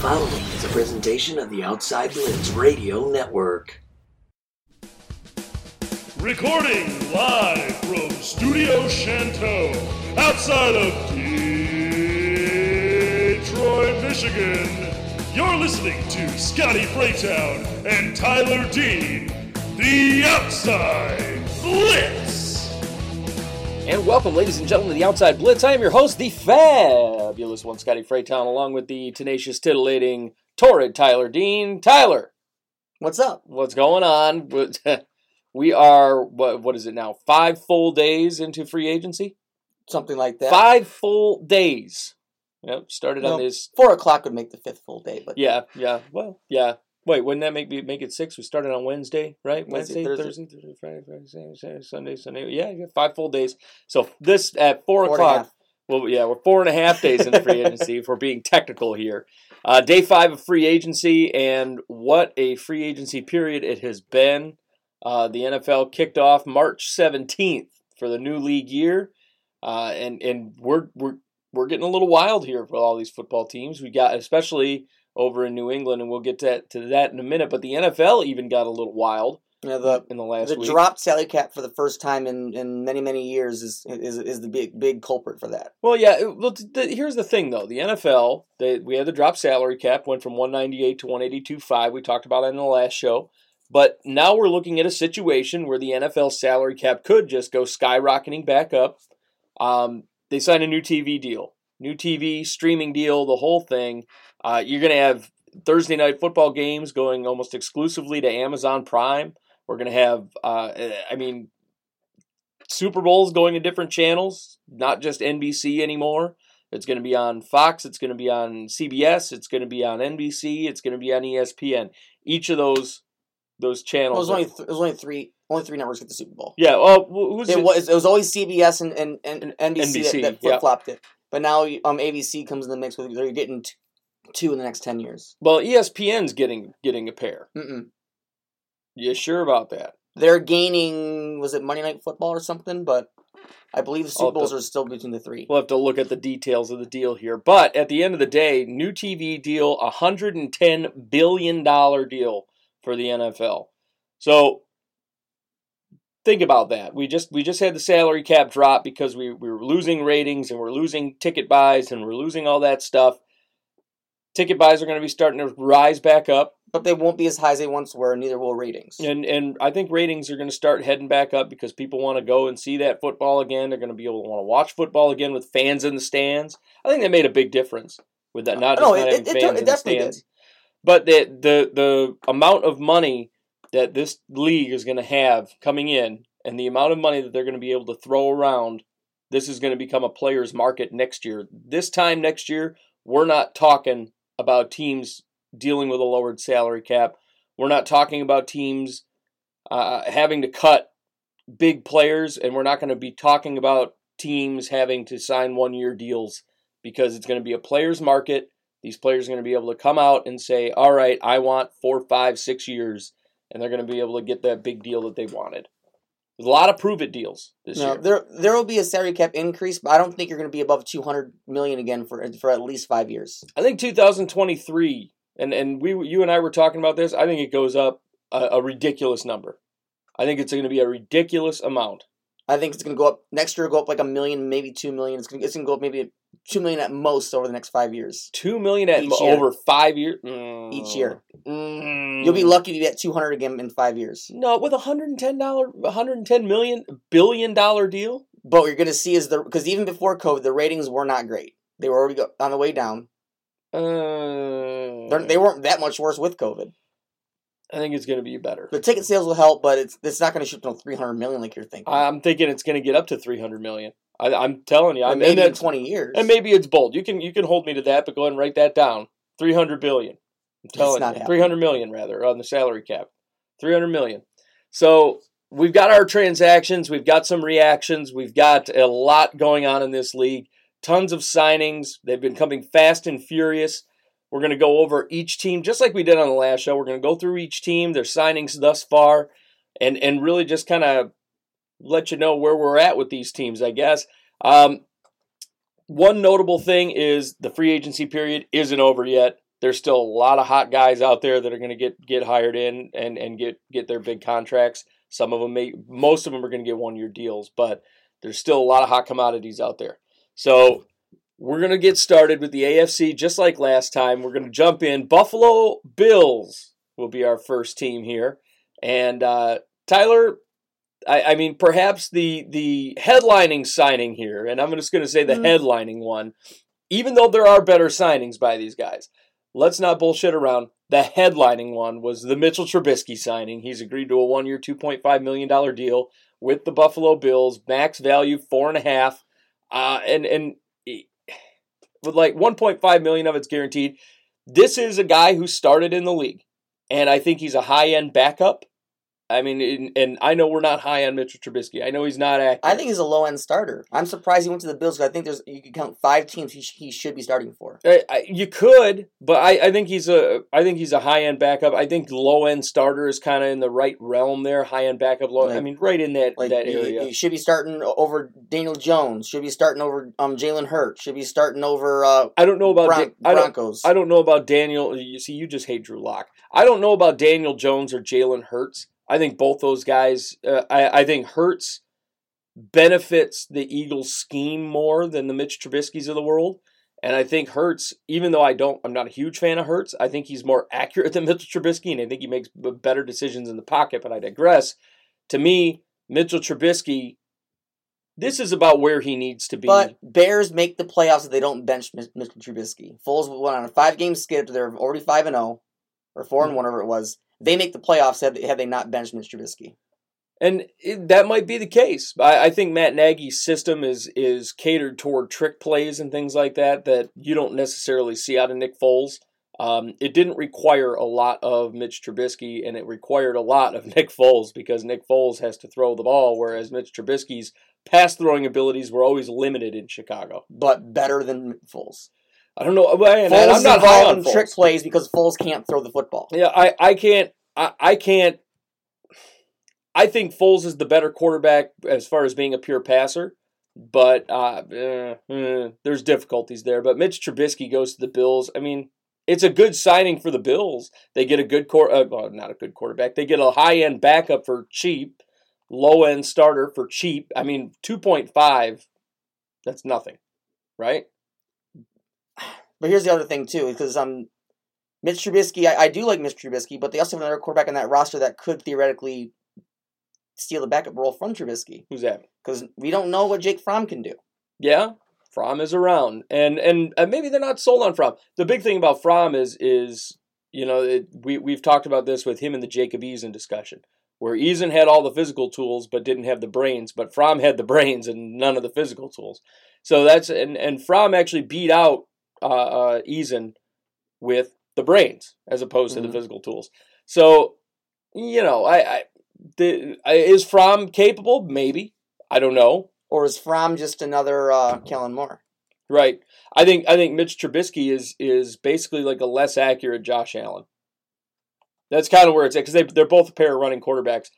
following is a presentation of the Outside Blitz Radio Network. Recording live from Studio Chanteau, outside of Detroit, Michigan. You're listening to Scotty Freytown and Tyler Dean, the Outside Blitz. And welcome, ladies and gentlemen, to the Outside Blitz. I am your host, the fabulous one, Scotty Freytown, along with the tenacious, titillating, torrid Tyler Dean. Tyler, What's up? what's going on? We are what? What is it now? Five full days into free agency. Something like that. Five full days. Yep. Started on this. Four o'clock would make the fifth full day, but Yeah. Yeah. Well. Yeah. Wait. Wouldn't that make me make it six? We started on Wednesday, right? Wednesday, Wednesday, Thursday. Thursday, Friday, Friday, Saturday, Saturday, Sunday, Sunday. Yeah. Yeah. Five full days. So this at four, Four o'clock. Well, yeah, we're four and a half days into free agency if we're being technical here. Uh, day five of free agency, and what a free agency period it has been. Uh, the NFL kicked off March 17th for the new league year, uh, and and we're we're we're getting a little wild here for all these football teams. We got especially over in New England, and we'll get to, to that in a minute. But the NFL even got a little wild you know, the in the last the week. dropped salary cap for the first time in, in many many years is, is is the big big culprit for that. Well, yeah. Well, here's the thing, though. The NFL, they, we had the drop salary cap, went from 198 to 182.5. We talked about it in the last show. But now we're looking at a situation where the NFL salary cap could just go skyrocketing back up. Um, they signed a new TV deal, new TV streaming deal, the whole thing. Uh, you're going to have Thursday night football games going almost exclusively to Amazon Prime. We're going to have, uh, I mean, Super Bowls going to different channels, not just NBC anymore. It's going to be on Fox. It's going to be on CBS. It's going to be on NBC. It's going to be on ESPN. Each of those those It channels. was are- only th- it was only three only three networks get the Super Bowl. yeah. Well, who's It it? was it was always CBS and and, and, NBC, NBC, that, that flip flopped it. But now um ABC comes in the mix with they're getting two in the next ten years. Well, ESPN's getting getting a pair. Mm-mm. You sure about that? They're gaining was it Monday Night Football or something? But I believe the Super have to- Bowls are still between the three. We'll have to look at the details of the deal here. But at the end of the day, new TV deal, a hundred and ten billion dollar deal for the NFL. So think about that. We just we just had the salary cap drop because we, we were losing ratings and we're losing ticket buys and we're losing all that stuff. Ticket buys are going to be starting to rise back up. but they won't be as high as they once were, and neither will ratings. And and I think ratings are going to start heading back up because people want to go and see that football again. They're going to be able to want to watch football again with fans in the stands. I think that made a big difference with that. Not just No, not it- having it- it fans in the definitely did. stands, but the the the amount of money that this league is going to have coming in, and the amount of money that they're going to be able to throw around. This is going to become a player's market next year. This time next year, we're not talking about teams dealing with a lowered salary cap. We're not talking about teams uh, having to cut big players, and we're not going to be talking about teams having to sign one year deals because it's going to be a player's market. These players are going to be able to come out and say, All right, I want four, five, six years, and they're going to be able to get that big deal that they wanted. There's a lot of prove it deals this No, year. there there will be a salary cap increase, but I don't think you're going to be above 200 million again for for at least five years. I think 2023, and, and we you and I were talking about this, I think it goes up a, a ridiculous number. I think it's going to be a ridiculous amount. I think it's going to go up next year. Go up like a million, maybe two million. It's going to, it's going to go up maybe two million at most over the next five years. Two million at year. over five years. Each year, Mm. you'll be lucky to be at 200 again in five years. No, with a hundred and ten dollar, hundred and ten million billion dollar deal. But what you're going to see is the because even before COVID, the ratings were not great. They were already go, on the way down. Uh, They're, they weren't that much worse with COVID. I think it's going to be better. The ticket sales will help, but it's it's not going to shoot to 300 million like you're thinking. I'm thinking it's going to get up to three hundred million. I, I'm telling you, I'm, maybe and, in that's- 20 years. and maybe it's bold. You can you can hold me to that, but go ahead and write that down. 300 billion. I'm telling you, 300 million rather on the salary cap. Three hundred million. So we've got our transactions, we've got some reactions, we've got a lot going on in this league. Tons of signings. They've been coming fast and furious. We're going to go over each team just like we did on the last show. We're going to go through each team, their signings thus far, and and really just kind of let you know where we're at with these teams, I guess. Um, one notable thing is the free agency period isn't over yet. there's still a lot of hot guys out there that are going to get get hired in and and get get their big contracts. Some of them may, most of them are going to get one year deals, but there's still a lot of hot commodities out there. So we're going to get started with the AFC just like last time. We're going to jump in. Buffalo Bills will be our first team here, and uh, Tyler. I, I mean, perhaps the the headlining signing here, and I'm just going to say the Mhm. headlining one, even though there are better signings by these guys let's not bullshit around. The headlining one was the Mitchell Trubisky signing. He's agreed to a one-year, two point five million dollar deal with the Buffalo Bills, max value four and a half, uh, and and with like one point five million of it's guaranteed. This is a guy who started in the league, and I think he's a high-end backup. I mean, and, I know we're not high on Mitchell Trubisky. I know he's not active. I think he's a low end starter. I'm surprised he went to the Bills because I think there's you could count five teams he, sh- he should be starting for. I, I, you could, but I, I think he's a I think he's a high end backup. I think low end starter is kind of in the right realm there. High end backup, low. I mean, right in that Like that he, area. he should be starting over Daniel Jones. Should be starting over um Jalen Hurts. Should be starting over uh I don't know about Bron- Da- I don't Broncos. I don't know about Daniel. You see, you just hate Drew Lock. I don't know about Daniel Jones or Jalen Hurts. I think both those guys. Uh, I I think Hurts benefits the Eagles scheme more than the Mitch Trubisky's of the world. And I think Hurts, even though I don't, I'm not a huge fan of Hurts. I think he's more accurate than Mitchell Trubisky, and I think he makes better decisions in the pocket. But I digress. To me, Mitchell Trubisky, this is about where he needs to be. But Bears make the playoffs if they don't bench Mitch Mitchell Trubisky. Foles went on a five game skid after they're already five and zero, or four and Mhm. one, whatever it was. They make the playoffs had they, had they not benched Mitch Trubisky. And it, that might be the case. I, I think Matt Nagy's system is is catered toward trick plays and things like that that you don't necessarily see out of Nick Foles. Um, it didn't require a lot of Mitch Trubisky, and it required a lot of Nick Foles because Nick Foles has to throw the ball, whereas Mitch Trubisky's pass throwing abilities were always limited in Chicago. But better than Foles. I don't know. Foles I'm not high on in trick plays because Foles can't throw the football. Yeah, I, I can't I, I can't I think Foles is the better quarterback as far as being a pure passer, but uh, eh, eh, there's difficulties there. But Mitch Trubisky goes to the Bills. I mean, it's a good signing for the Bills. They get a good core, uh, well, not a good quarterback. They get a high end backup for cheap, low end starter for cheap. I mean, two point five, that's nothing, right? But here's the other thing too, because um, Mitch Trubisky, I, I do like Mitch Trubisky, but they also have another quarterback on that roster that could theoretically steal the backup role from Trubisky Who's that? because we don't know what Jake Fromm can do. Yeah, Fromm is around, and and uh, maybe they're not sold on Fromm. The big thing about Fromm is is you know it, we we've talked about this with him and the Jacob Eason discussion, where Eason had all the physical tools but didn't have the brains, but Fromm had the brains and none of the physical tools. So that's and and Fromm actually beat out uh, uh, Eason with the brains as opposed to Mhm. the physical tools. So you know, I, I the I- is Fromm capable? Maybe I don't know. Or is Fromm just another uh, Kellen Moore? Right. I think I think Mitch Trubisky is is basically like a less accurate Josh Allen. That's kind of where it's at because they they're both a pair of running quarterbacks.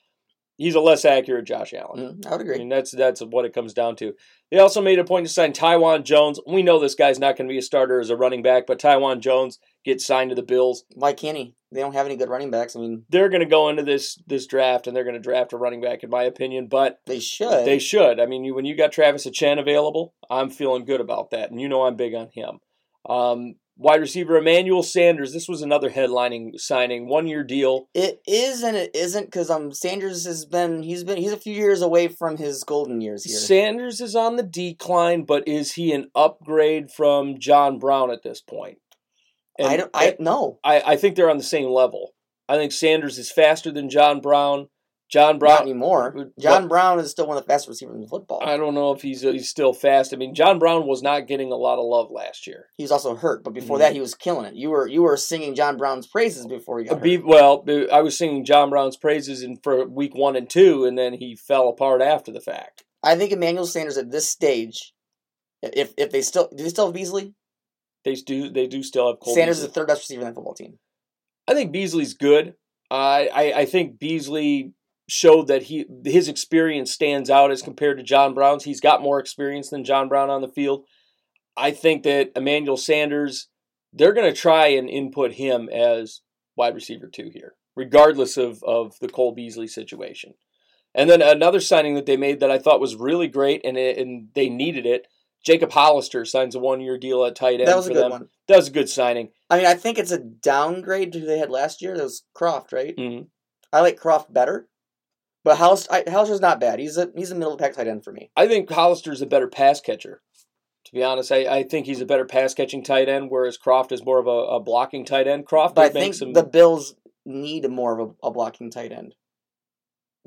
He's a less accurate Josh Allen. Mm, I would agree. I mean that's that's what it comes down to. They also made a point to sign Taiwan Jones. We know this guy's not going to be a starter as a running back, but Taiwan Jones gets signed to the Bills. Why can't he? They don't have any good running backs. I mean, They're going to go into this this draft and they're going to draft a running back, in my opinion. But they should. They should. I mean, you, when you got Travis Etienne available, I'm feeling good about that, and you know I'm big on him. Um, wide receiver Emmanuel Sanders. This was another headlining signing, one year deal. It is and it isn't because um Sanders has been he's been he's a few years away from his golden years here. Sanders is on the decline, but is he an upgrade from John Brown at this point? And I don't I no I, I think they're on the same level. I think Sanders is faster than John Brown. John Brown not anymore. John Brown is still one of the fastest receivers in football. I don't know if he's he's still fast. I mean, John Brown was not getting a lot of love last year. he was also hurt, but before Mhm. that he was killing it. You were you were singing John Brown's praises before he got hurt. Well, I was singing John Brown's praises in for week one and two, and then he fell apart after the fact. I think Emmanuel Sanders at this stage, if if they still do they still have Beasley? They do they do still have Cole Sanders is the third best receiver in the football team. I think Beasley's good. I I I think Beasley showed that he his experience stands out as compared to John Brown's. He's got more experience than John Brown on the field. I think that Emmanuel Sanders they're going to try and input him as wide receiver two here, regardless of, of the Cole Beasley situation. And then another signing that they made that I thought was really great, and it, and they needed it. Jacob Hollister signs a one-year deal at tight end. That was a for good them. one. That was a good signing. I mean, I think it's a downgrade to who they had last year. That was Croft, right? Mhm. I like Croft better, but I, Hollister's not bad. He's a he's a middle pack tight end for me. I think Hollister's a better pass catcher. To be honest, I, I think he's a better pass catching tight end, whereas Croft is more of a, a blocking tight end. Croft But I think some, the Bills need more of a, a blocking tight end.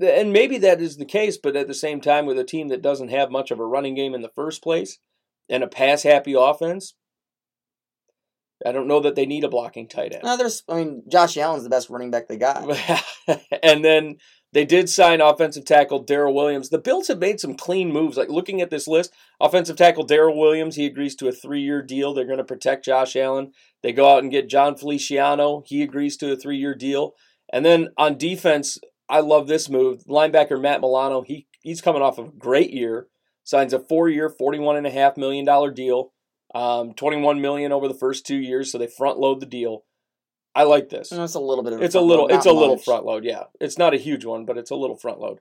and maybe that is the case, but at the same time, with a team that doesn't have much of a running game in the first place and a pass happy offense, I don't know that they need a blocking tight end. No, there's I mean Josh Allen's the best running back they got. and then they did sign offensive tackle Daryl Williams. The Bills have made some clean moves. Like looking at this list, offensive tackle Daryl Williams, he agrees to a three-year deal. They're going to protect Josh Allen. They go out and get Jon Feliciano. He agrees to a three-year deal. And then on defense, I love this move. Linebacker Matt Milano, he he's coming off of a great year. Signs a and a half million dollar deal. Um, twenty-one million over the first two years, so they front load the deal. I like this. Know, it's a little bit of It's a little. load, It's a not little front load. Yeah, it's not a huge one, but it's a little front load.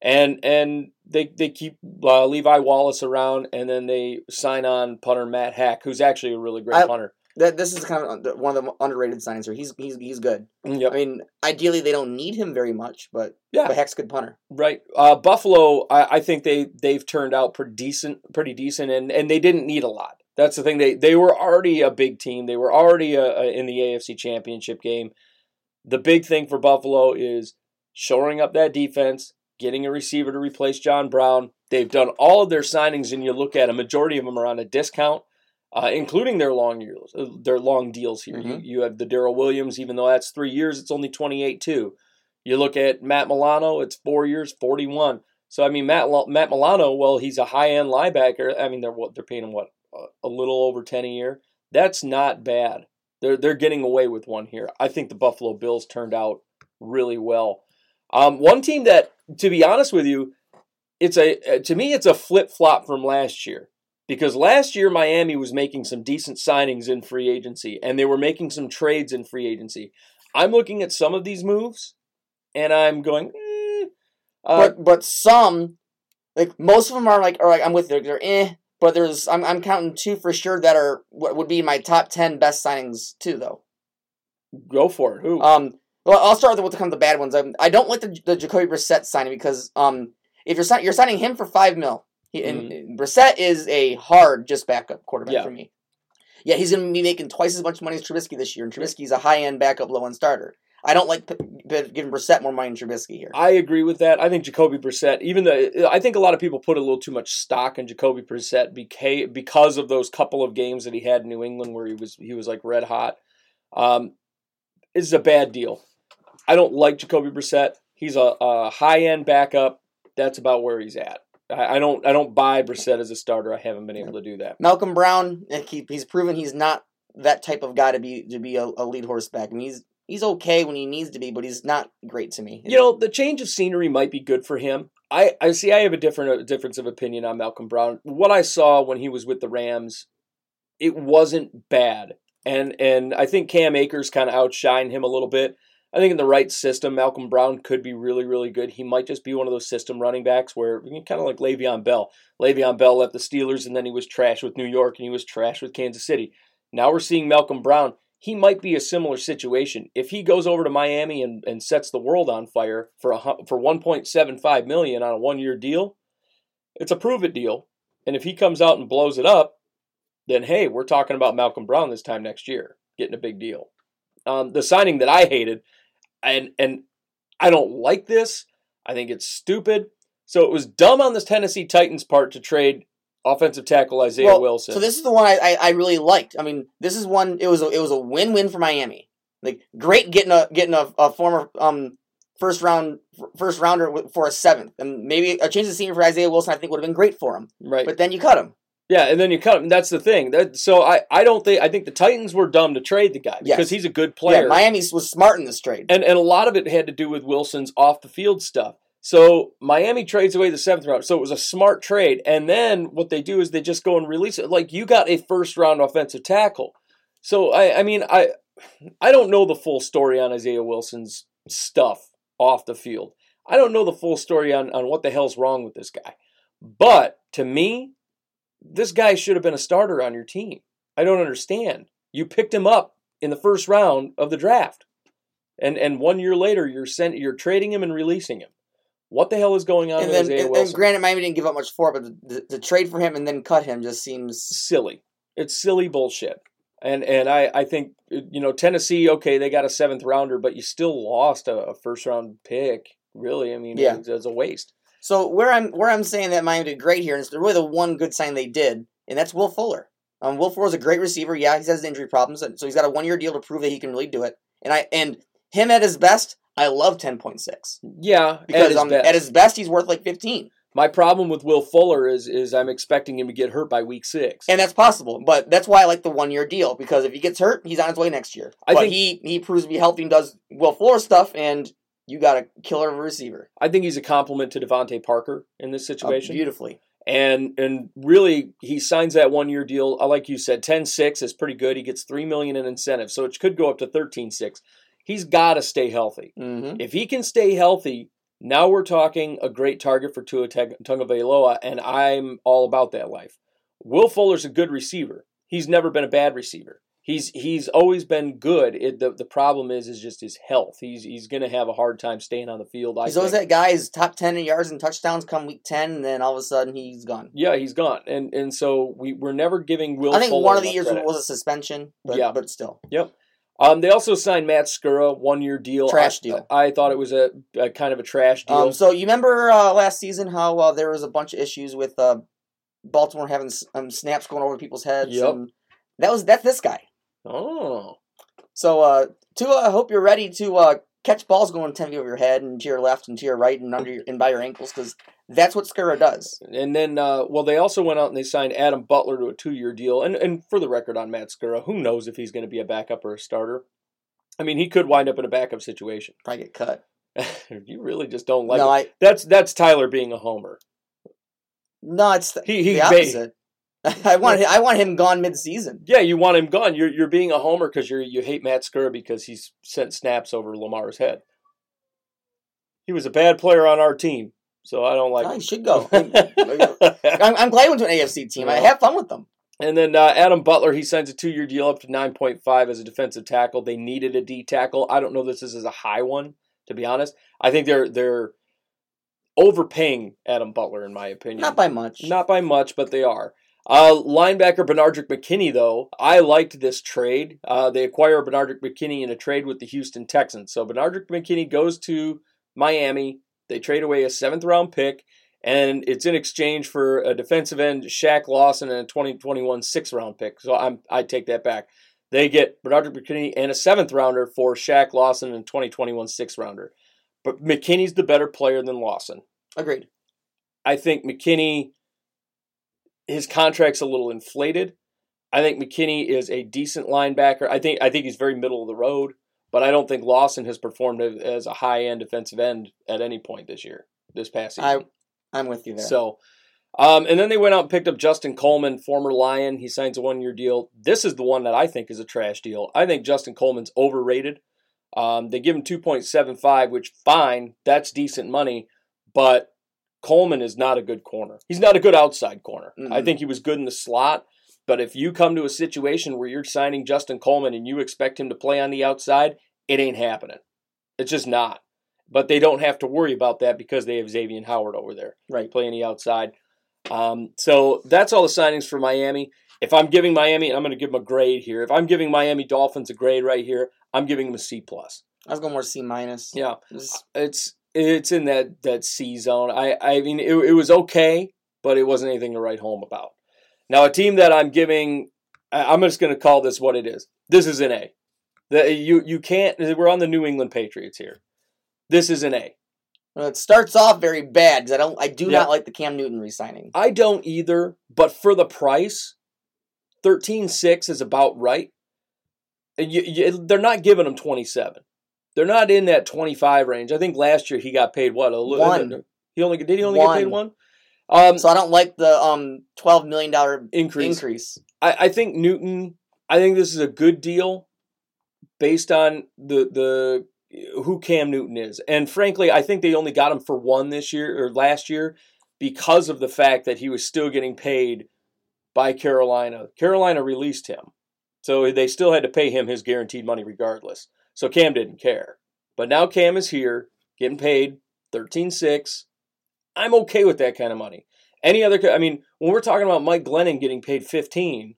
And and they they keep uh, Levi Wallace around, and then they sign on punter Matt Haack, who's actually a really great I- punter. That this is kind of one of the underrated signings here. He's he's he's good. Yep. I mean, ideally they don't need him very much, but Yeah. but Haack's a good punter. Right. Uh, Buffalo, I, I think they they've turned out pretty decent, pretty decent, and, and they didn't need a lot. That's the thing. They they were already a big team. They were already uh uh in the AFC Championship game. The big thing for Buffalo is shoring up that defense, getting a receiver to replace John Brown. They've done all of their signings, and you look at a majority of them are on a discount, uh, including their long years, uh, their long deals here. You, Mhm. you have the Daryl Williams, even though that's three years, it's only twenty eight too. You look at Matt Milano, it's four years, 41. So, I mean, Matt, Matt Milano, well, he's a high end linebacker. I mean, they're what they're paying him, what, a- little over 10 a year? That's not bad. They're, they're getting away with one here. I think the Buffalo Bills turned out really well. Um, one team that, to be honest with you, it's a to me it's a flip flop from last year because last year Miami was making some decent signings in free agency and they were making some trades in free agency. I'm looking at some of these moves and I'm going, eh. Uh, but but some, like most of them are like, are like I'm with you. They're eh. But there's I'm I'm counting two for sure that are what would be my top ten best signings too though. go for it. Who? Um, well, I'll start with kind of the bad ones. I, I don't like the, the Jacoby Brissett signing because um, if you're sign, you're signing him for five mil, he, and Brissett is a hard just backup quarterback Yeah. for me. Yeah, he's going to be making twice as much money as Trubisky this year, and Trubisky's a high end backup, low end starter. I don't like p- p- giving Brissett more money than Trubisky here. I agree with that. I think Jacoby Brissett, even though I think a lot of people put a little too much stock in Jacoby Brissett because of those couple of games that he had in New England where he was he was like red hot. Um, is a bad deal. I don't like Jacoby Brissett. He's a, a high end backup. That's about where he's at. I, don't I don't buy Brissett as a starter. I haven't been able to do that. Malcolm Brown, eh, he, he's proven he's not that type of guy to be to be a, a lead horseback. I mean, he's he's okay when he needs to be, but he's not great to me. You know, the change of scenery might be good for him. I, I see. I have a different a difference of opinion on Malcolm Brown. What I saw when he was with the Rams, it wasn't bad, and and I think Cam Akers kind of outshined him a little bit. I think in the right system, Malcolm Brown could be really, really good. He might just be one of those system running backs where kind of like Le'Veon Bell. Le'Veon Bell left the Steelers, and then he was trash with New York, and he was trash with Kansas City. Now we're seeing Malcolm Brown. He might be a similar situation. If he goes over to Miami and, and sets the world on fire for a, for 1.75 million on a one year deal, it's a prove it deal. And if he comes out and blows it up, then hey, we're talking about Malcolm Brown this time next year, getting a big deal. Um, the signing that I hated, and and I don't like this. I think it's stupid. So it was dumb on the Tennessee Titans' part to trade offensive tackle Isaiah Well, Wilson. So this is the one I, I, I really liked. I mean, this is one. It was a, it was a win win for Miami. Like great getting a getting a, a former um first round first rounder for a seventh, and maybe a change of scenery for Isaiah Wilson. I think would have been great for him. right. But then you cut him. Yeah, and then you cut him. That's the thing. That, so I, I don't think I think the Titans were dumb to trade the guy Yes. because he's a good player. Yeah, Miami was smart in this trade. and and a lot of it had to do with Wilson's off the field stuff. So Miami trades away the seventh round. So it was a smart trade. And then what they do is they just go and release it. Like you got a first round offensive tackle. So I, I mean, I, I don't know the full story on Isaiah Wilson's stuff off the field. I don't know the full story on on what the hell's wrong with this guy. But to me, this guy should have been a starter on your team. I don't understand. You picked him up in the first round of the draft, and and one year later you're sent you're trading him and releasing him. What the hell is going on And with then, Isaiah and, granted, Miami didn't give up much for it, but the, the trade for him and then cut him just seems silly. It's silly bullshit. And and I, I think you know Tennessee okay they got a seventh rounder but you still lost a, a first round pick really I mean Yeah. it's, it's a waste So where I'm where I'm saying that Miami did great here, and it's really the one good sign they did, and that's Will Fuller. Um, Will Fuller's a great receiver. Yeah, he has injury problems, and so he's got a one year deal to prove that he can really do it. And I and him at his best, I love ten point six yeah because at his best. at his best he's worth like fifteen, my problem with Will Fuller is is I'm expecting him to get hurt by week six and that's possible. But that's why I like the one year deal because if he gets hurt, he's on his way next year. I but think- he he proves to be healthy and does Will Fuller stuff, and you got a killer of a receiver. I think he's a compliment to DeVante Parker in this Uh, situation beautifully. and and really he signs that one year deal like you said 10-6 is pretty good he gets 3 million in incentives so it could go up to 13-6 he's got to stay healthy hmm If he can stay healthy, now we're talking a great target for Tua Tagovailoa, and I'm all about that life. Will Fuller's a good receiver. He's never been a bad receiver. He's he's always been good. It, the the problem is is just his health. He's he's going to have a hard time staying on the field. I He's always think. that guy who's top ten in yards and touchdowns come week ten, and then all of a sudden he's gone. Yeah, he's gone, and and so we we're never giving Will. I think Fuller one of the years credit. was a suspension, but Yeah. but still. Um, they also signed Matt Skura, one year deal. Trash I- deal. I, thought it was a, a kind of a trash deal. Um, so you remember uh, last season how uh, there was a bunch of issues with uh, Baltimore having um, snaps going over people's heads. Yep. And that was that's this guy. oh, So uh, Tua, I hope you're ready to uh, catch balls going ten feet over your head and to your left and to your right and under your, and by your ankles because that's what Skura does. And then, uh, well, they also went out and they signed Adam Butler to a two-year deal. And and for the record on Matt Skura, who knows if he's going to be a backup or a starter? I mean, he could wind up in a backup situation. Probably get cut. you really just don't like. no, it. I That's that's Tyler being a homer. no, it's the, He he. the opposite. I want I want him gone mid-season. yeah, you want him gone. You're you're being a homer because you you hate Matt Skura because he's sent snaps over Lamar's head. He was a bad player on our team, so I don't like. Oh, him. he should go. I'm, I'm glad he went to an AFC team. I have fun with them. And then uh, Adam Butler, he signs a two-year deal up to nine point five as a defensive tackle. They needed a D tackle. I don't know this is a high one, to be honest. I think they're they're overpaying Adam Butler, in my opinion. Not by much. Not by much, but they are. Uh, linebacker Benardrick McKinney, though, I liked this trade. Uh, they acquire Benardrick McKinney in a trade with the Houston Texans. So Benardrick McKinney goes to Miami. They trade away a seventh round pick, and it's in exchange for a defensive end, Shaq Lawson, and a 2021 sixth round pick. So I'm I take that back. They get Benardrick McKinney and a seventh rounder for Shaq Lawson and 2021 sixth rounder. But McKinney's the better player than Lawson. Agreed. I think McKinney, his contract's a little inflated. I think McKinney is a decent linebacker. I think I think he's very middle of the road, but I don't think Lawson has performed as a high end defensive end at any point this year, this past season. I I'm with you there. So, um, and then they went out and picked up Justin Coleman, former Lion. He signs a one year deal. This is the one that I think is a trash deal. I think Justin Coleman's overrated. Um, they give him 2.75, which fine, that's decent money, but Coleman is not a good corner. He's not a good outside corner. I Mm-mm. think he was good in the slot, but if you come to a situation where you're signing Justin Coleman and you expect him to play on the outside, it ain't happening. It's just not. But they don't have to worry about that because they have Xavier Howard over there right. playing the outside. Um, so that's all the signings for Miami. If I'm giving Miami, I'm going to give them a grade here. If I'm giving Miami Dolphins a grade right here, I'm giving them a C plus. I was going more C minus. Yeah, Just- it's it's in that that C zone. I I mean it, it was okay, but it wasn't anything to write home about. Now a team that I'm giving, I'm just going to call this what it is. This is an A. The, you you can't. We're on the New England Patriots here. This is an A. Well, it starts off very bad because I don't. I do Yeah. not like the Cam Newton re-signing. I don't either, but for the price, thirteen six is about right. And you, you, they're not giving him 27. They're not in that 25 range. I think last year he got paid what? A little, One. He only did he only get paid One. Um, So I don't like the um twelve million dollar increase. increase. I, I think Newton. I think this is a good deal based on the the who Cam Newton is. And frankly, I think they only got him for one this year or last year because of the fact that he was still getting paid by Carolina. Carolina released him. So they still had to pay him his guaranteed money regardless. So Cam didn't care. But now Cam is here, getting paid 13-6. I'm okay with that kind of money. Any other I mean, when we're talking about Mike Glennon getting paid 15,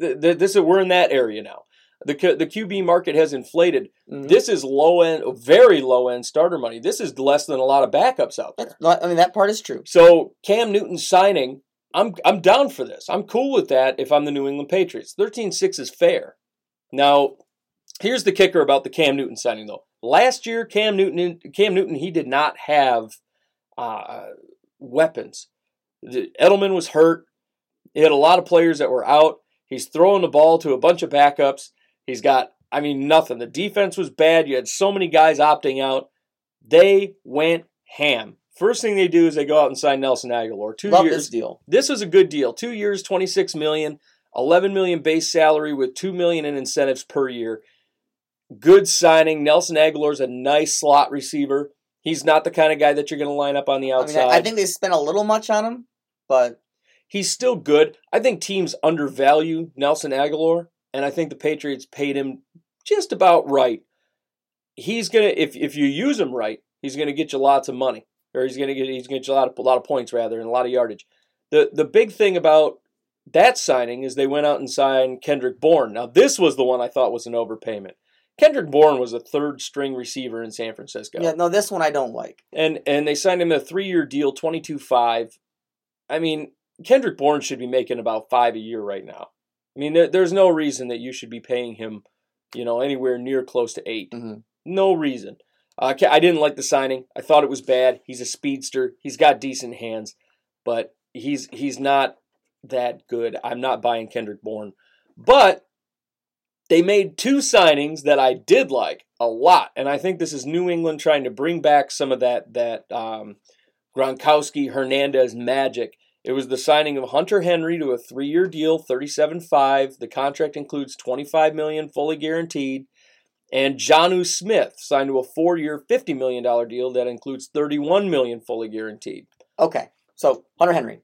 th- th- this we're in that area now. The the QB market has inflated. Mhm. This is low end, very low end starter money. This is less than a lot of backups out there. That's- I mean, that part is true. So Cam Newton signing, I'm I'm down for this. I'm cool with that if I'm the New England Patriots. 13-6 is fair. Now, here's the kicker about the Cam Newton signing though. Last year, Cam Newton Cam Newton he did not have uh, weapons. Edelman was hurt. He had a lot of players that were out. He's throwing the ball to a bunch of backups. He's got, I mean, nothing. The defense was bad. You had so many guys opting out. They went ham. First thing they do is they go out and sign Nelson Agholor. Two Love years. this deal. This was a good deal. Two years, 26 million, 11 million base salary with 2 million in incentives per year. Good signing. Nelson Agholor's a nice slot receiver. He's not the kind of guy that you're going to line up on the I mean, outside. I, I think they spent a little much on him, but he's still good. I think teams undervalue Nelson Agholor, and I think the Patriots paid him just about right. He's gonna if if you use him right, he's gonna get you lots of money, or he's gonna get he's gonna get you a lot of a lot of points rather and a lot of yardage. The the big thing about that signing is they went out and signed Kendrick Bourne. Now this was the one I thought was an overpayment. Kendrick Bourne was a third string receiver in San Francisco yeah, no, this one I don't like. and and they signed him a three year deal, twenty two five. I mean, Kendrick Bourne should be making about five a year right now. I mean, there, there's no reason that you should be paying him, you know, anywhere near close to 8 Mhm. No reason. Uh, I didn't like the signing. I thought it was bad. He's a speedster. He's got decent hands, but he's he's not that good. I'm not buying Kendrick Bourne, but they made two signings that I did like a lot, and I think this is New England trying to bring back some of that that um, Gronkowski Hernandez magic. It was the signing of Hunter Henry to a three-year deal, 37.5. The contract includes 25 million fully guaranteed, and Jonnu Smith signed to a four-year, 50 million dollar deal that includes 31 million fully guaranteed. Okay, so Hunter Henry.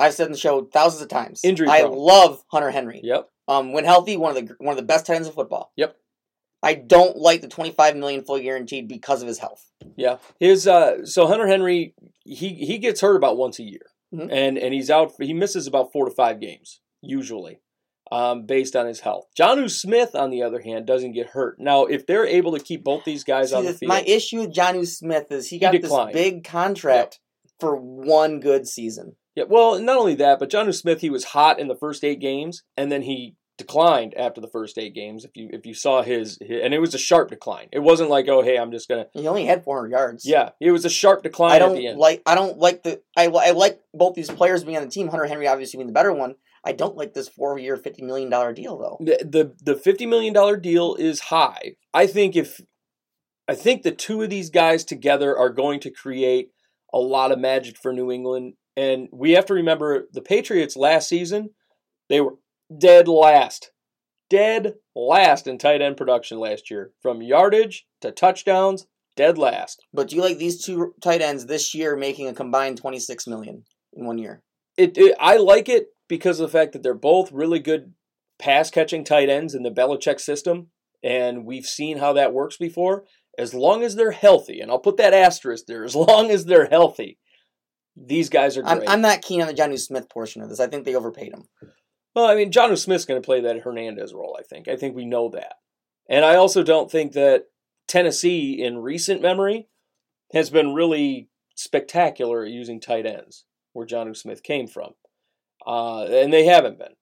I've said in the show thousands of times. Injury I prone. love Hunter Henry. Yep. Um, when healthy, one of the one of the best tight ends in football. Yep. I don't like the 25 million full guaranteed because of his health. Yeah, his uh, so Hunter Henry he he gets hurt about once a year, Mhm. and and he's out. He misses about four to five games usually, um, based on his health. Jonnu Smith, on the other hand, doesn't get hurt. Now, if they're able to keep both these guys See, on the field, my issue with Jonnu Smith is he He got declined. this big contract for one good season. yeah, well, not only that, but Jonnu Smith he was hot in the first eight games, and then he declined after the first eight games. If you if you saw his, his and it was a sharp decline. It wasn't like oh hey I'm just gonna He only had 400 yards. yeah it was a sharp decline I at the don't end. like. I don't like the. I, I like both these players being on the team. Hunter Henry obviously being the better one. I don't like this four-year, fifty million dollar deal though. the the the fifty million dollar deal is high. I think if I think the two of these guys together are going to create a lot of magic for New England, and we have to remember the Patriots last season they were dead last, dead last in tight end production last year, from yardage to touchdowns, dead last. But do you like these two tight ends this year making a combined twenty-six million in one year? It, it I like it because of the fact that they're both really good pass catching tight ends in the Belichick system, and we've seen how that works before. As long as they're healthy, and I'll put that asterisk there, as long as they're healthy, these guys are I'm. I'm not keen on the Jonnu Smith portion of this. I think they overpaid him. Well, I mean, John Smith's going to play that Hernandez role. I think. I think we know that, and I also don't think that Tennessee, in recent memory, has been really spectacular at using tight ends, where John Smith came from, uh, and they haven't been.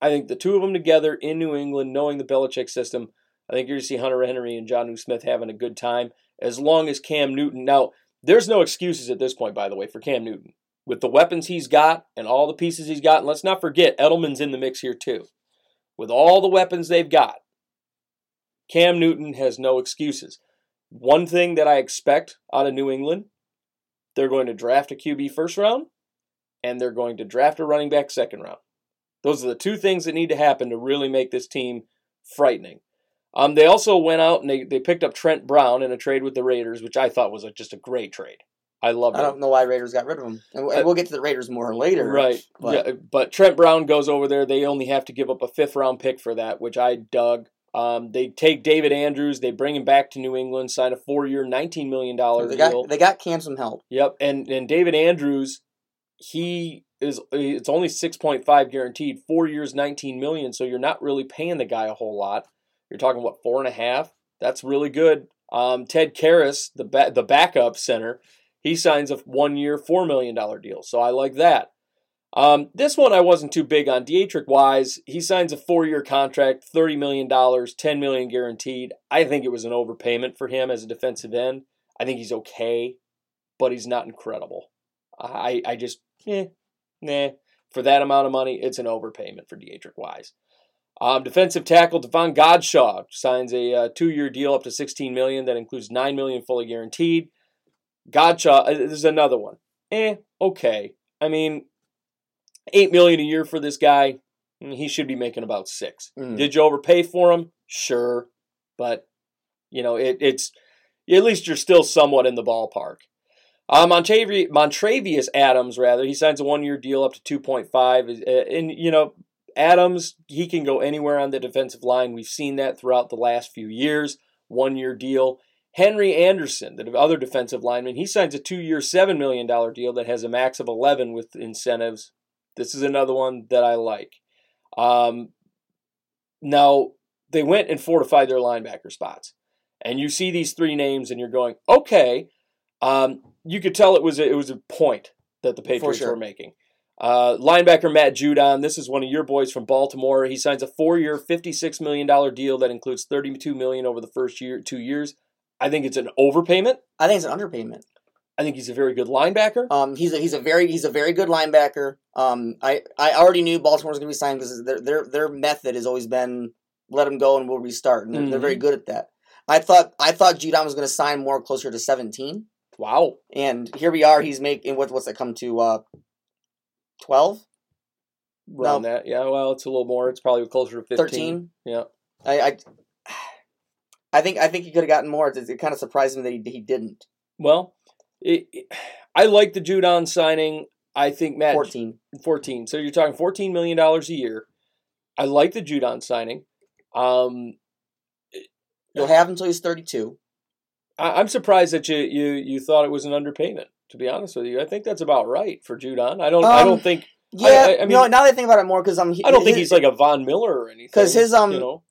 I think the two of them together in New England, knowing the Belichick system, I think you're going to see Hunter Henry and John Smith having a good time as long as Cam Newton. Now, there's no excuses at this point, by the way, for Cam Newton. With the weapons he's got and all the pieces he's got, and let's not forget, Edelman's in the mix here too. With all the weapons they've got, Cam Newton has no excuses. One thing that I expect out of New England, they're going to draft a QB first round, and they're going to draft a running back second round. Those are the two things that need to happen to really make this team frightening. Um, they also went out and they, they picked up Trent Brown in a trade with the Raiders, which I thought was a, just a great trade. I loved I don't know why Raiders got rid of him, and, Uh, we'll get to the Raiders more later. Right. But yeah, but Trent Brown goes over there. They only have to give up a fifth round pick for that, which I dug. Um, they take David Andrews. They bring him back to New England, sign a four year, $19 million they deal. got they got Cam some help. Yep, and and David Andrews, he is it's only six point five guaranteed, four years, nineteen million. So you're not really paying the guy a whole lot. You're talking what four and a half. That's really good. Um, Ted Karras, the ba- the backup center, he signs a one year, four million dollar deal. So I like that. Um, this one I wasn't too big on. Deatrich Wise, he signs a four year contract, $30 million, 10 million guaranteed. I think it was an overpayment for him as a defensive end. I think he's okay but he's not incredible. I I just eh, nah. For that amount of money, it's an overpayment for Deatrich Wise. Um, defensive tackle Davon Godchaux signs a uh, two-year deal up to 16 million that includes 9 million fully guaranteed. Godchaux, uh, this is another one. Eh, okay. I mean, 8 million a year for this guy. mm, He should be making about six. Mm. Did you overpay for him? Sure, but you know it, it's at least you're still somewhat in the ballpark. Uh, Montravi- Montravius Adams, rather, he signs a one-year deal up to 2.5, uh, and you know Adams he can go anywhere on the defensive line. We've seen that throughout the last few years. One-year deal. Henry Anderson, the other defensive lineman, he signs a two-year, seven million dollar deal that has a max of 11 with incentives. This is another one that I like. Um, now they went and fortified their linebacker spots, and you see these three names, and you're going, okay. Um, you could tell it was a, it was a point that the Patriots sure. were making. Uh, linebacker Matt Judon, this is one of your boys from Baltimore. He signs a four-year, fifty-six million dollar deal that includes thirty-two million over the first year, two years. I think it's an overpayment. I think it's an underpayment. I think he's a very good linebacker. Um, he's a, he's a very he's a very good linebacker. Um, I, I already knew Baltimore was going to be signed because their their their method has always been let him go and we'll restart, and they're, they're very good at that. I thought I thought Judon was going to sign more closer to seventeen, Wow. and here we are. He's making what what's that come to uh, twelve. Around No. that, yeah. Well, it's a little more. It's probably closer to fifteen. 13. Yeah. I, I, I think I think he could have gotten more. It, it kind of surprised me that he, he didn't. Well, it, it- I like the Judon signing. I think Matt 14. 14. So you're talking 14 million dollars a year. I like the Judon signing. Um, You'll have him until he's 32. I, I'm surprised that you, you you thought it was an underpayment. To be honest with you, I think that's about right for Judon. I don't. I Um, don't think. Yeah, I- I mean- now that I think about it more, because I'm. I don't think he's like a Von Miller or anything. Because his, um, You know.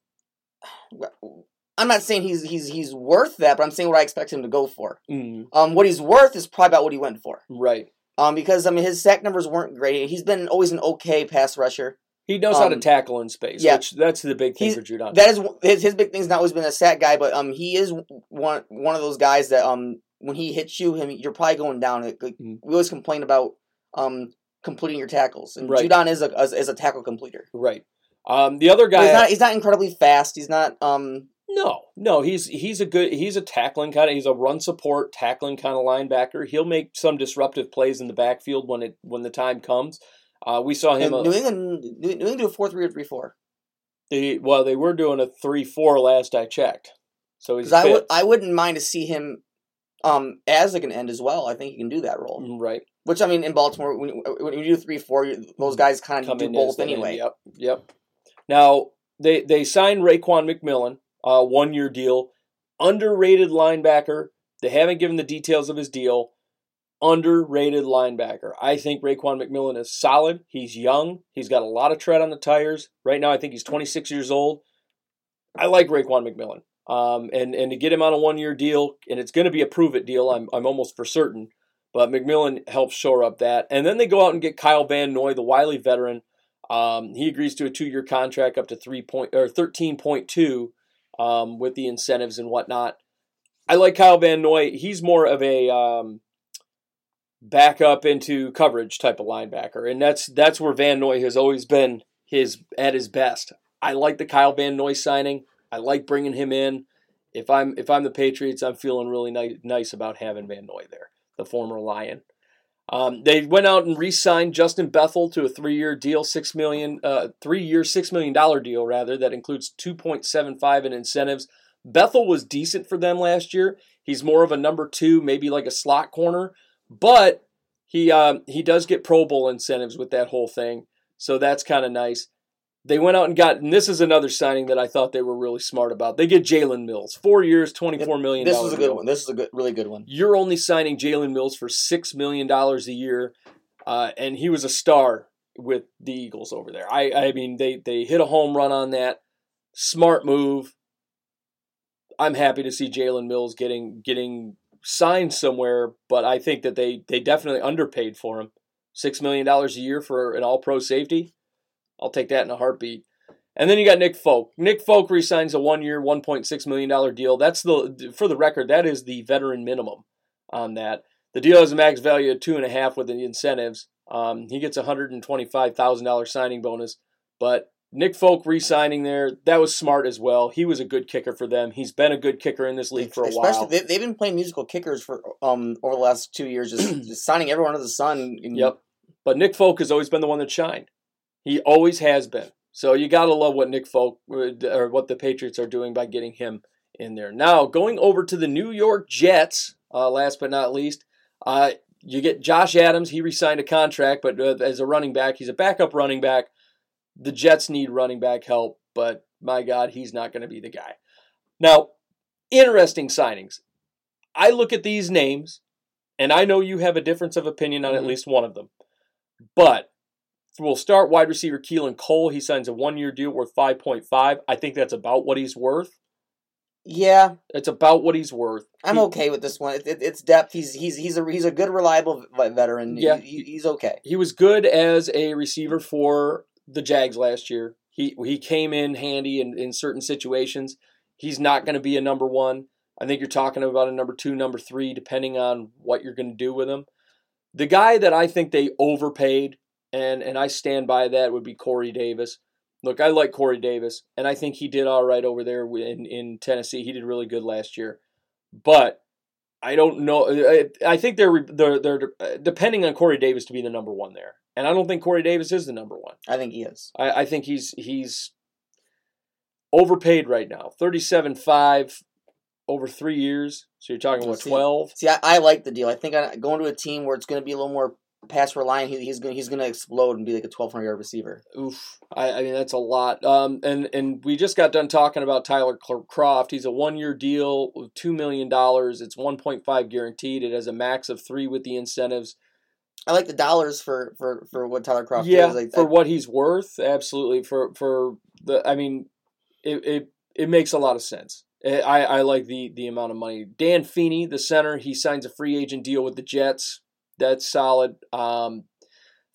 I'm not saying he's he's he's worth that, but I'm saying what I expect him to go for. Mm, Um, what he's worth is probably about what he went for. right. Um, because I mean his sack numbers weren't great. He's been always an okay pass rusher. He knows how to Um, tackle in space. yeah. Which that's the big thing He's- for Judon. That is his, his big thing's not always been a sack guy, but um he is one one of those guys that um when he hits you, him you're probably going down. Like, Mm. We always complain about um completing your tackles, and Right. Judon is a is, is a tackle completer. right. Um, the other guy. he's not he's not incredibly fast. He's not um No, no, he's he's a good he's a tackling kind of he's a run support tackling kind of linebacker. He'll make some disruptive plays in the backfield when it when the time comes. Uh, we saw him. uh, New England New England do a four three or three four. they, well, they were doing a three four last I checked. So he's I would I wouldn't mind to see him um as like an end as well. I think he can do that role. Mm, right. Which I mean, in Baltimore, when, when you do three four, those guys kind of do both the end. anyway. Yep, yep. Now they they signed Raekwon McMillan, uh, one year deal, underrated linebacker. They haven't given the details of his deal. Underrated linebacker. I think Raekwon McMillan is solid. He's young. He's got a lot of tread on the tires. Right now, I think he's 26 years old. I like Raekwon McMillan. Um, and, and to get him on a one year deal, and it's going to be a prove it deal, I'm, I'm almost for certain. But McMillan helps shore up that. And then they go out and get Kyle Van Noy, the Wiley veteran. Um, he agrees to a two year contract up to three point or 13.2 um, with the incentives and whatnot. I like Kyle Van Noy. He's more of a um, backup into coverage type of linebacker, and that's that's where Van Noy has always been his at his best. I like the Kyle Van Noy signing. I like bringing him in. If I'm if I'm the Patriots, I'm feeling really nice nice about having Van Noy there, the former Lion. Um, they went out and re-signed Justin Bethel to a three-year deal, six million, uh, three-year, six million dollar deal rather. That includes two point seven five in incentives. Bethel was decent for them last year. He's more of a number two, maybe like a slot corner, but he um, he does get Pro Bowl incentives with that whole thing, so that's kind of nice. They went out and got, and this is another signing that I thought they were really smart about. They get Jalen Mills, four years, twenty-four million. This is a good one. This is a good, really good one. You're only signing Jalen Mills for six million dollars a year, uh, and he was a star with the Eagles over there. I, I mean, they they hit a home run on that. Smart move. I'm happy to see Jalen Mills getting getting signed somewhere, but I think that they they definitely underpaid for him. Six million dollars a year for an All Pro safety. I'll take that in a heartbeat. And then you got Nick Folk. Nick Folk resigns a one-year, one point six million dollar deal. That's the for the record. That is the veteran minimum on that. The deal has a max value of two and a half with the incentives. Um, he gets a hundred and twenty-five thousand dollar signing bonus. But Nick Folk re-signing there, that was smart as well. He was a good kicker for them. He's been a good kicker in this league for a Especially, while. They, they've been playing musical kickers for um over the last two years, just, just signing everyone under the sun. and- Yep. But Nick Folk has always been the one that shined. He always has been. So you got to love what Nick Folk or what the Patriots are doing by getting him in there. Now, going over to the New York Jets, uh, last but not least, uh, you get Josh Adams. He re-signed a contract, but uh, as a running back, he's a backup running back. The Jets need running back help, but my God, he's not going to be the guy. Now, interesting signings. I look at these names, and I know you have a difference of opinion on at Mhm. least one of them. But we'll start wide receiver Keelan Cole. He signs a one year deal worth 5.5. I think that's about what he's worth. Yeah, It's about what he's worth. I'm He- okay with this one. It, it, it's depth. He's he's he's a he's a good, reliable veteran. Yeah. He- he's okay. He was good as a receiver for the Jags last year. He he came in handy in, in certain situations. He's not going to be a number one. I think you're talking about a number two, number three, depending on what you're going to do with him. The guy that I think they overpaid, and and I stand by that, would be Corey Davis. Look, I like Corey Davis, and I think he did all right over there in, in Tennessee. He did really good last year, but I don't know. Uh, I, I think they're they're they're uh, depending on Corey Davis to be the number one there, and I don't think Corey Davis is the number one. I think he is. I, I think he's he's overpaid right now. Thirty-seven five over three years. So you're talking about twelve? See, I, I like the deal. I think I, going to a team where it's going to be a little more pass reliant, he, he's going he's going to explode and be like a 1,200 yard receiver. Oof. I, I mean that's a lot. Um, and and we just got done talking about Tyler Kroft. He's a one-year deal with two million dollars. It's one point five guaranteed. It has a max of three with the incentives. I like the dollars for for for what Tyler Kroft yeah, is. Like, for I- what he's worth, absolutely. For for the, I mean, it it, it makes a lot of sense. I, I I like the the amount of money. Dan Feeney, the center, he signs a free agent deal with the Jets. That's solid. Um,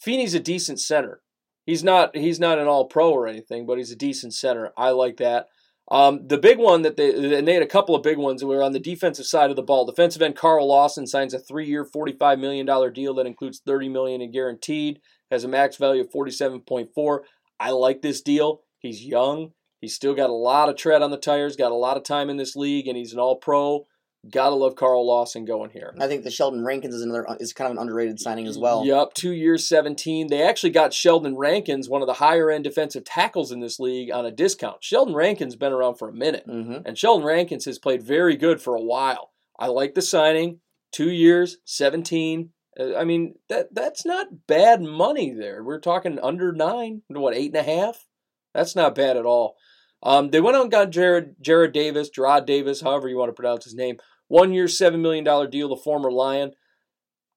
Feeney's a decent center. He's not he's not an all pro or anything, but he's a decent center. I like that. Um, the big one that they and they had a couple of big ones. That were on the defensive side of the ball. Defensive end Carl Lawson signs a three-year, forty-five million dollar deal that includes thirty million in guaranteed. Has a max value of forty-seven point four. I like this deal. He's young. He's still got a lot of tread on the tires. Got a lot of time in this league, and he's an All Pro. Gotta love Carl Lawson going here. I think the Sheldon Rankins is another is kind of an underrated signing as well. Yep, two years, 17. They actually got Sheldon Rankins, one of the higher end defensive tackles in this league, on a discount. Sheldon Rankins been around for a minute, hmm and Sheldon Rankins has played very good for a while. I like the signing. Two years, 17. Uh, I mean, that that's not bad money there. We're talking under nine, what, eight and a half? That's not bad at all. Um, they went out and got Jared, Jared Davis, Gerard Davis, however you want to pronounce his name. One year, $7 million deal, the former Lion.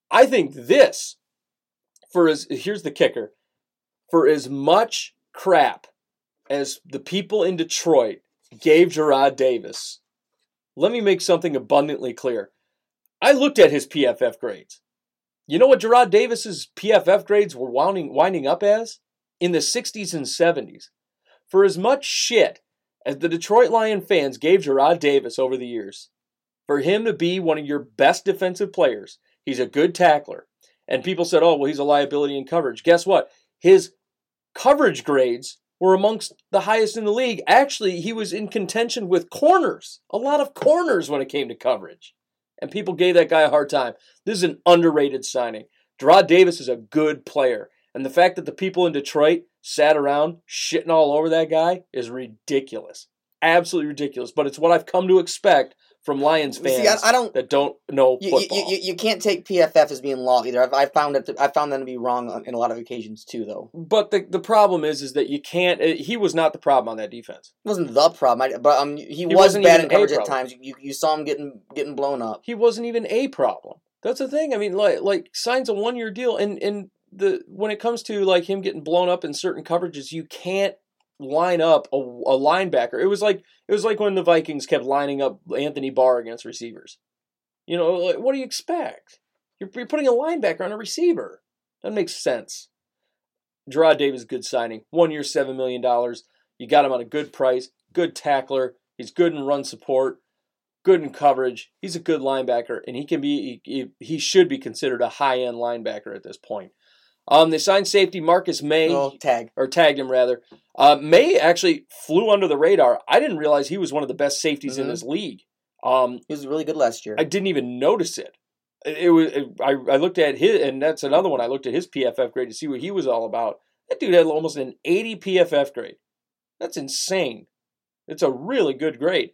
I think this, for as here's the kicker, for as much crap as the people in Detroit gave Gerard Davis, let me make something abundantly clear. I looked at his PFF grades. You know what Gerard Davis's PFF grades were winding, winding up as? In the 60s and 70s. For as much shit as the Detroit Lion fans gave Gerard Davis over the years, for him to be one of your best defensive players, he's a good tackler. And people said, oh, well, he's a liability in coverage. Guess what? His coverage grades were amongst the highest in the league. Actually, he was in contention with corners, a lot of corners when it came to coverage. And people gave that guy a hard time. This is an underrated signing. Gerard Davis is a good player. And the fact that the people in Detroit sat around shitting all over that guy is ridiculous. Absolutely ridiculous. But it's what I've come to expect from Lions fans See, I, I don't. that don't know You, you, football. you, you can't take PFF as being law either. I've, I found it. To, I found them to be wrong on, in a lot of occasions too, though. but the, the problem is is that you can't uh, he was not the problem on that defense. It wasn't the problem, I, but um, he, was wasn't bad in coverage at times. You, you saw him getting getting blown up. He wasn't even a problem. That's the thing. I mean, like like signs a one year deal and and the when it comes to like him getting blown up in certain coverages, you can't line up a, a linebacker. It was like it was like when the Vikings kept lining up Anthony Barr against receivers. You know, like, what do you expect? You're, you're putting a linebacker on a receiver. That makes sense. Gerard Davis, good signing. One year, $7 million. You got him on a good price, good tackler. He's good in run support, good in coverage. He's a good linebacker, and he can be, he, he should be considered a high end linebacker at this point. Um, they signed safety Marcus Maye Well, tag. or tagged him rather. Uh, Maye actually flew under the radar. I didn't realize he was one of the best safeties in Mhm. this league. Um, He was really good last year. I didn't even notice it. It, it was it, I, I looked at his, and that's another one. I looked at his PFF grade to see what he was all about. That dude had almost an 80 PFF grade. That's insane. It's a really good grade.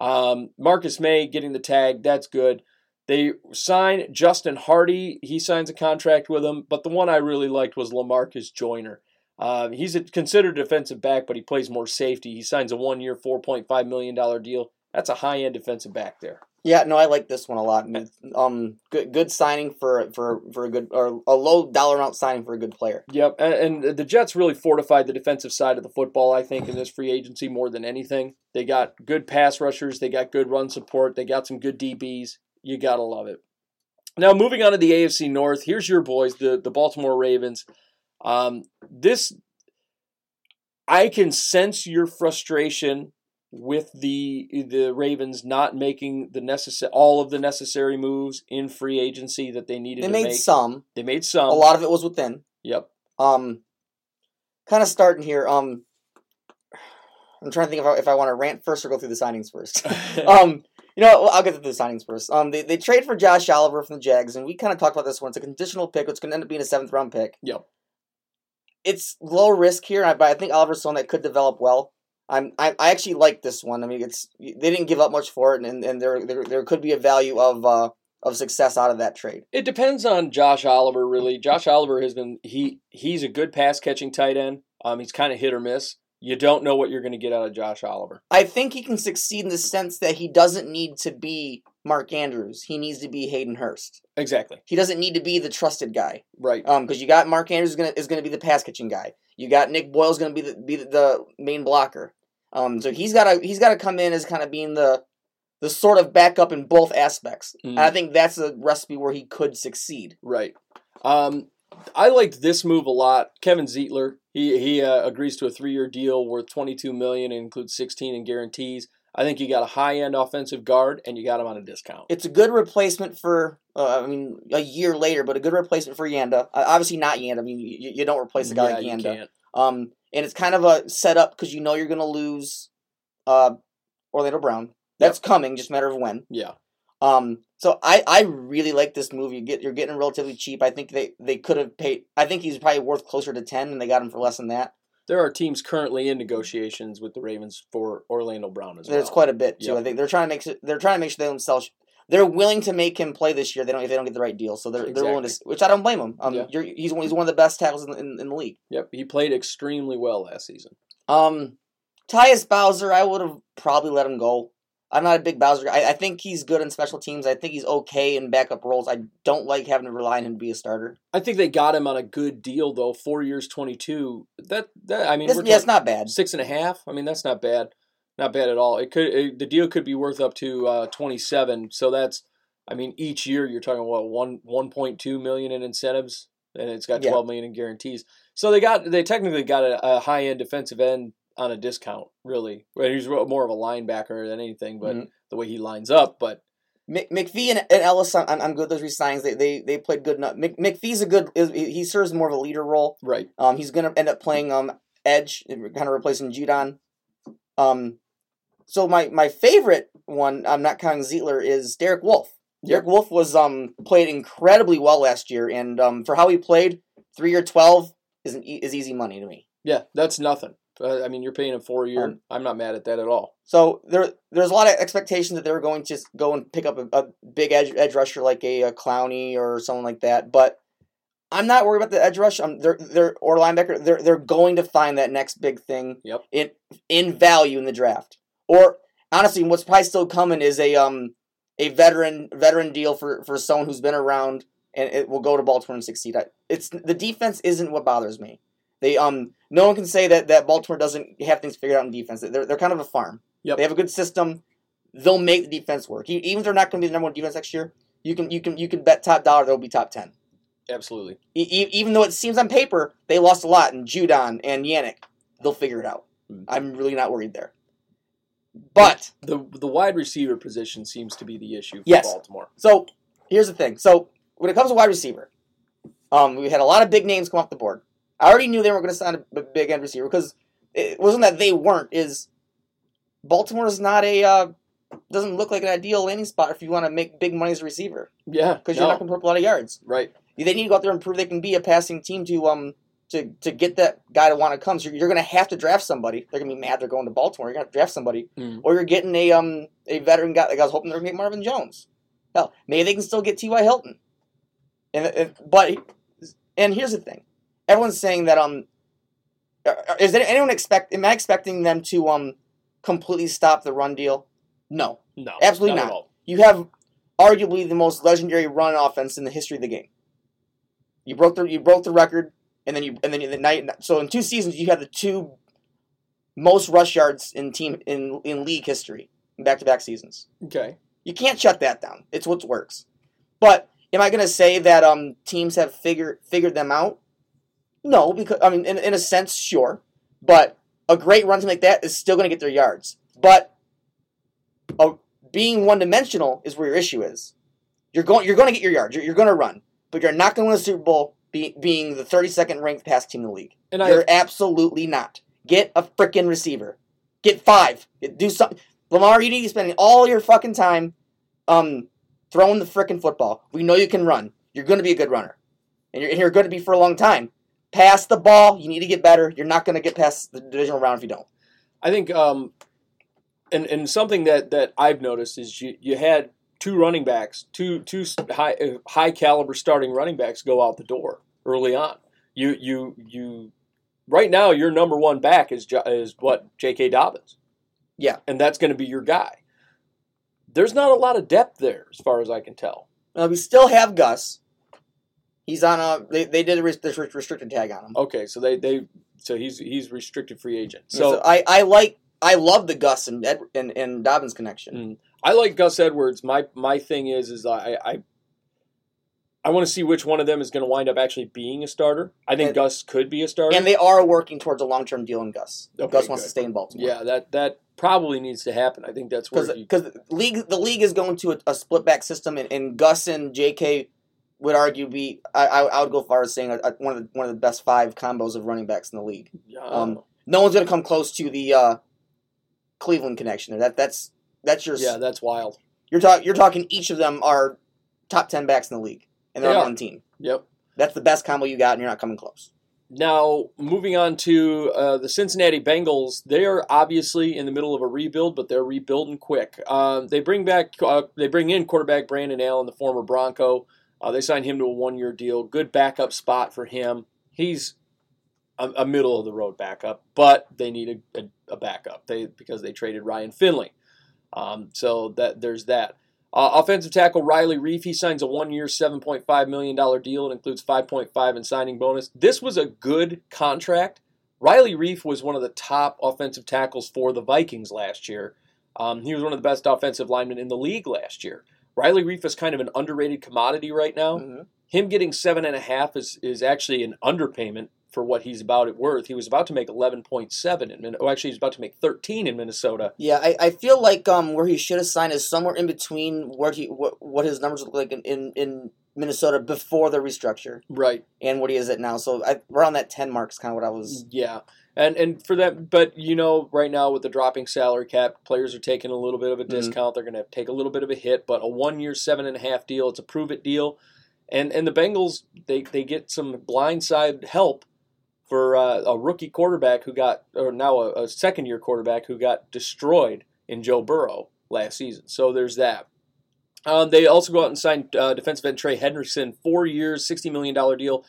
Um, Marcus Maye getting the tag, that's good. They sign Justin Hardy. He signs a contract with them. But the one I really liked was Lamarcus Joyner. Uh, he's a considered defensive back, but he plays more safety. He signs a one-year, $4.5 million deal. That's a high-end defensive back there. Yeah, no, I like this one a lot. Um, good good signing for for for a good or a low dollar amount signing for a good player. Yep, and, and the Jets really fortified the defensive side of the football, I think, in this free agency more than anything. They got good pass rushers, they got good run support, they got some good DBs. You gotta love it. Now, moving on to the AFC North, here's your boys, the the Baltimore Ravens. Um, this, I can sense your frustration with the the Ravens not making the necessary all of the necessary moves in free agency that they needed They made make. some. They made some. A lot of it was within. Yep. Um, kind of starting here. Um, I'm trying to think if I, if I want to rant first or go through the signings first. um, you know, I'll get to the signings first. Um, they, they trade for Josh Oliver from the Jags, and we kind of talked about this one. It's a conditional pick. It's going to end up being a seventh round pick. Yep. It's low risk here, but I think Oliver's someone that could develop well. I'm I, I actually like this one. I mean, it's they didn't give up much for it, and, and there, there there could be a value of uh of success out of that trade. It depends on Josh Oliver, really. Josh Oliver has been he he's a good pass catching tight end. Um, he's kind of hit or miss. You don't know what you're going to get out of Josh Oliver. I think he can succeed in the sense that he doesn't need to be Mark Andrews. He needs to be Hayden Hurst. Exactly. He doesn't need to be the trusted guy. Right. Um, because you got Mark Andrews is gonna is gonna be the pass catching guy. You got Nick Boyle's gonna be the be the, the main blocker. Um, so he's gotta he's gotta come in as kind of being the the sort of backup in both aspects. Mm. And I think that's a recipe where he could succeed. Right. Um, I liked this move a lot. Kevin Zeitler. He he uh, agrees to a three year deal worth 22 million, and includes 16 in guarantees. I think you got a high end offensive guard, and you got him on a discount. It's a good replacement for uh, I mean a year later, but a good replacement for Yanda. Uh, obviously not Yanda. I mean you, you don't replace a guy yeah, like Yanda. Um, and it's kind of a setup because you know you're going to lose uh, Orlando Brown. That's coming, just a matter of when. Yeah. Um, so I, I really like this movie. You get you're getting relatively cheap. I think they, they could have paid. I think he's probably worth closer to ten, and they got him for less than that. There are teams currently in negotiations with the Ravens for Orlando Brown as well. There's quite a bit too. Yep. I think they're trying to make they're trying to make sure they don't sell. They're willing to make him play this year. They don't if they don't get the right deal. So they're they're willing to, which I don't blame them. Um, Yeah. you're, he's one he's one of the best tackles in, in, in the league. Yep, he played extremely well last season. Um, Tyus Bowser, I would have probably let him go. I'm not a big Bowser guy. I, I think he's good in special teams. I think he's okay in backup roles. I don't like having to rely on him to be a starter. I think they got him on a good deal though. Four years, twenty two. That that I mean, we're yeah, it's not bad. six and a half. I mean, that's not bad. Not bad at all. It could it, the deal could be worth up to uh, twenty seven. So that's I mean, each year you're talking what one one point two million in incentives, and it's got Yeah. twelve million in guarantees. So they got they technically got a, a high end defensive end on a discount. Really, he's more of a linebacker than anything, but Mhm. the way he lines up. But Mc, McPhee and, Ellis, I'm, I'm good those resigns. They, they they played good enough. Mc, McPhee's a good. He serves more of a leader role. right, Um, he's gonna end up playing um edge, kind of replacing Judon. Um, so my my favorite one, I'm not counting Zeitler, is Derek Wolfe. Derek Wolfe was um played incredibly well last year, and um for how he played, three or twelve is an e- is easy money to me. Yeah, that's nothing. Uh, I mean, you're paying him four a year. Um, I'm not mad at that at all. So there there's a lot of expectation that they were going to go and pick up a, a big edge edge rusher like a, a Clowney or someone like that, but. I'm not worried about the edge rush. Um, they're, they're or linebacker. They're they're going to find that next big thing. Yep. In in value in the draft. Or honestly, what's probably still coming is a um a veteran veteran deal for for someone who's been around and it will go to Baltimore and succeed. It's the defense isn't what bothers me. They um no one can say that that Baltimore doesn't have things figured out in defense. They're they're kind of a farm. Yep. They have a good system. They'll make the defense work. Even if they're not going to be the number one defense next year, you can you can you can bet top dollar they'll be top ten. Absolutely. E- even though it seems on paper they lost a lot in Judon and Yannick, they'll figure it out. Mm. I'm really not worried there. But The the wide receiver position seems to be the issue for Yes. Baltimore. so here's the thing. So when it comes to wide receiver, um, we had a lot of big names come off the board. I already knew they weren't going to sign a, big end receiver because it wasn't that they weren't. Is Baltimore is not a uh, doesn't look like an ideal landing spot if you want to make big money as a receiver Yeah, because you're not going to put up a lot of yards. right. they need to go out there and prove they can be a passing team to um to to get that guy to want to come. So you're, you're going to have to draft somebody. They're going to be mad they're going to Baltimore. You're going to have to draft somebody, Mm. or you're getting a um a veteran guy. Like I was hoping they're going to get Marvin Jones. Hell, maybe they can still get T.Y. Hilton. And, and but and here's the thing, everyone's saying that um is there anyone expect? Am I expecting them to um completely stop the run deal? No. No, Absolutely not. all. You have arguably the most legendary run offense in the history of the game. You broke the you broke the record, and then you and then the night. So in two seasons, you had the two most rush yards in team in in league history, back to back seasons. Okay. You can't shut that down. It's what works. But am I going to say that um teams have figured figured them out? No, because I mean, in, in a sense, sure. But a great run like that is still going to get their yards. But uh, being one dimensional is where your issue is. You're going you're going to get your yards. You're, you're going to run, but you're not going to win a Super Bowl be, being the 32nd ranked pass team in the league. And You're absolutely not. Get a freaking receiver. Get five. Do something. Lamar, you need to be spending all your fucking time um, throwing the freaking football. We know you can run. You're going to be a good runner. And you're, and you're going to be for a long time. Pass the ball. You need to get better. You're not going to get past the divisional round if you don't. I think um, and and something that that I've noticed is you you had two running backs, two two high uh, high caliber starting running backs go out the door early on. You you you right now your number one back is is what J.K. Dobbins. Yeah. and that's going to be your guy. There's not a lot of depth there, as far as I can tell. Uh, we still have Gus. He's on a. They, they did a res- this restricted tag on him. Okay, so they they so he's he's restricted free agent. So, So I, I like I love the Gus and Ed, and, and Dobbins connection. Mm. I like Gus Edwards. My my thing is is I I, I want to see which one of them is going to wind up actually being a starter. I think And- Gus could be a starter. And they are working towards a long term deal in Gus. Okay, Gus wants good. to stay in Baltimore. yeah, that that probably needs to happen. I think that's where because the league the league is going to a, a split back system, and, and Gus and J.K. would argue be I, I, I would go far as saying a, a- one of the one of the best five combos of running backs in the league. um, Um, no one's going to come close to the uh, Cleveland connection. There, that that's that's your yeah, that's wild. you're talking you're talking each of them are top ten backs in the league, and they're They on one team. Yep. That's the best combo you got, and you're not coming close. Now, moving on to uh, the Cincinnati Bengals, they are obviously in the middle of a rebuild, but they're rebuilding quick. Um, they bring back, uh, they bring in quarterback Brandon Allen, the former Bronco. Uh, they signed him to a one-year deal. Good backup spot for him. He's a, a middle of the road backup, but they need a, a, a backup. They because they traded Ryan Finley. Um, so that there's that. Uh, offensive tackle Riley Reiff, he signs a one-year, $7.5 million deal. It includes 5.5 in signing bonus. This was a good contract. Riley Reiff was one of the top offensive tackles for the Vikings last year. Um, he was one of the best offensive linemen in the league last year. Riley Reiff is kind of an underrated commodity right now. Mhm. Him getting seven and a half is, is actually an underpayment for what he's about at worth. He was about to make 11.7 in Min- oh, actually, he's about to make 13 in Minnesota. Yeah, I, I feel like um where he should have signed is somewhere in between where he what, what his numbers look like in, in, in Minnesota before the restructure Right. and what he is at now. So I, around that ten mark is kind of what I was. Yeah. And and for that, but you know, right now with the dropping salary cap, players are taking a little bit of a Mhm. discount. They're going to take a little bit of a hit, but a one-year, seven and a half deal. It's a prove-it deal, and and the Bengals they they get some blindside help for uh, a rookie quarterback who got, or now a, a second-year quarterback who got destroyed in Joe Burrow last season. So there's that. Um, they also go out and sign uh, defensive end Trey Henderson, four years, sixty million dollar deal.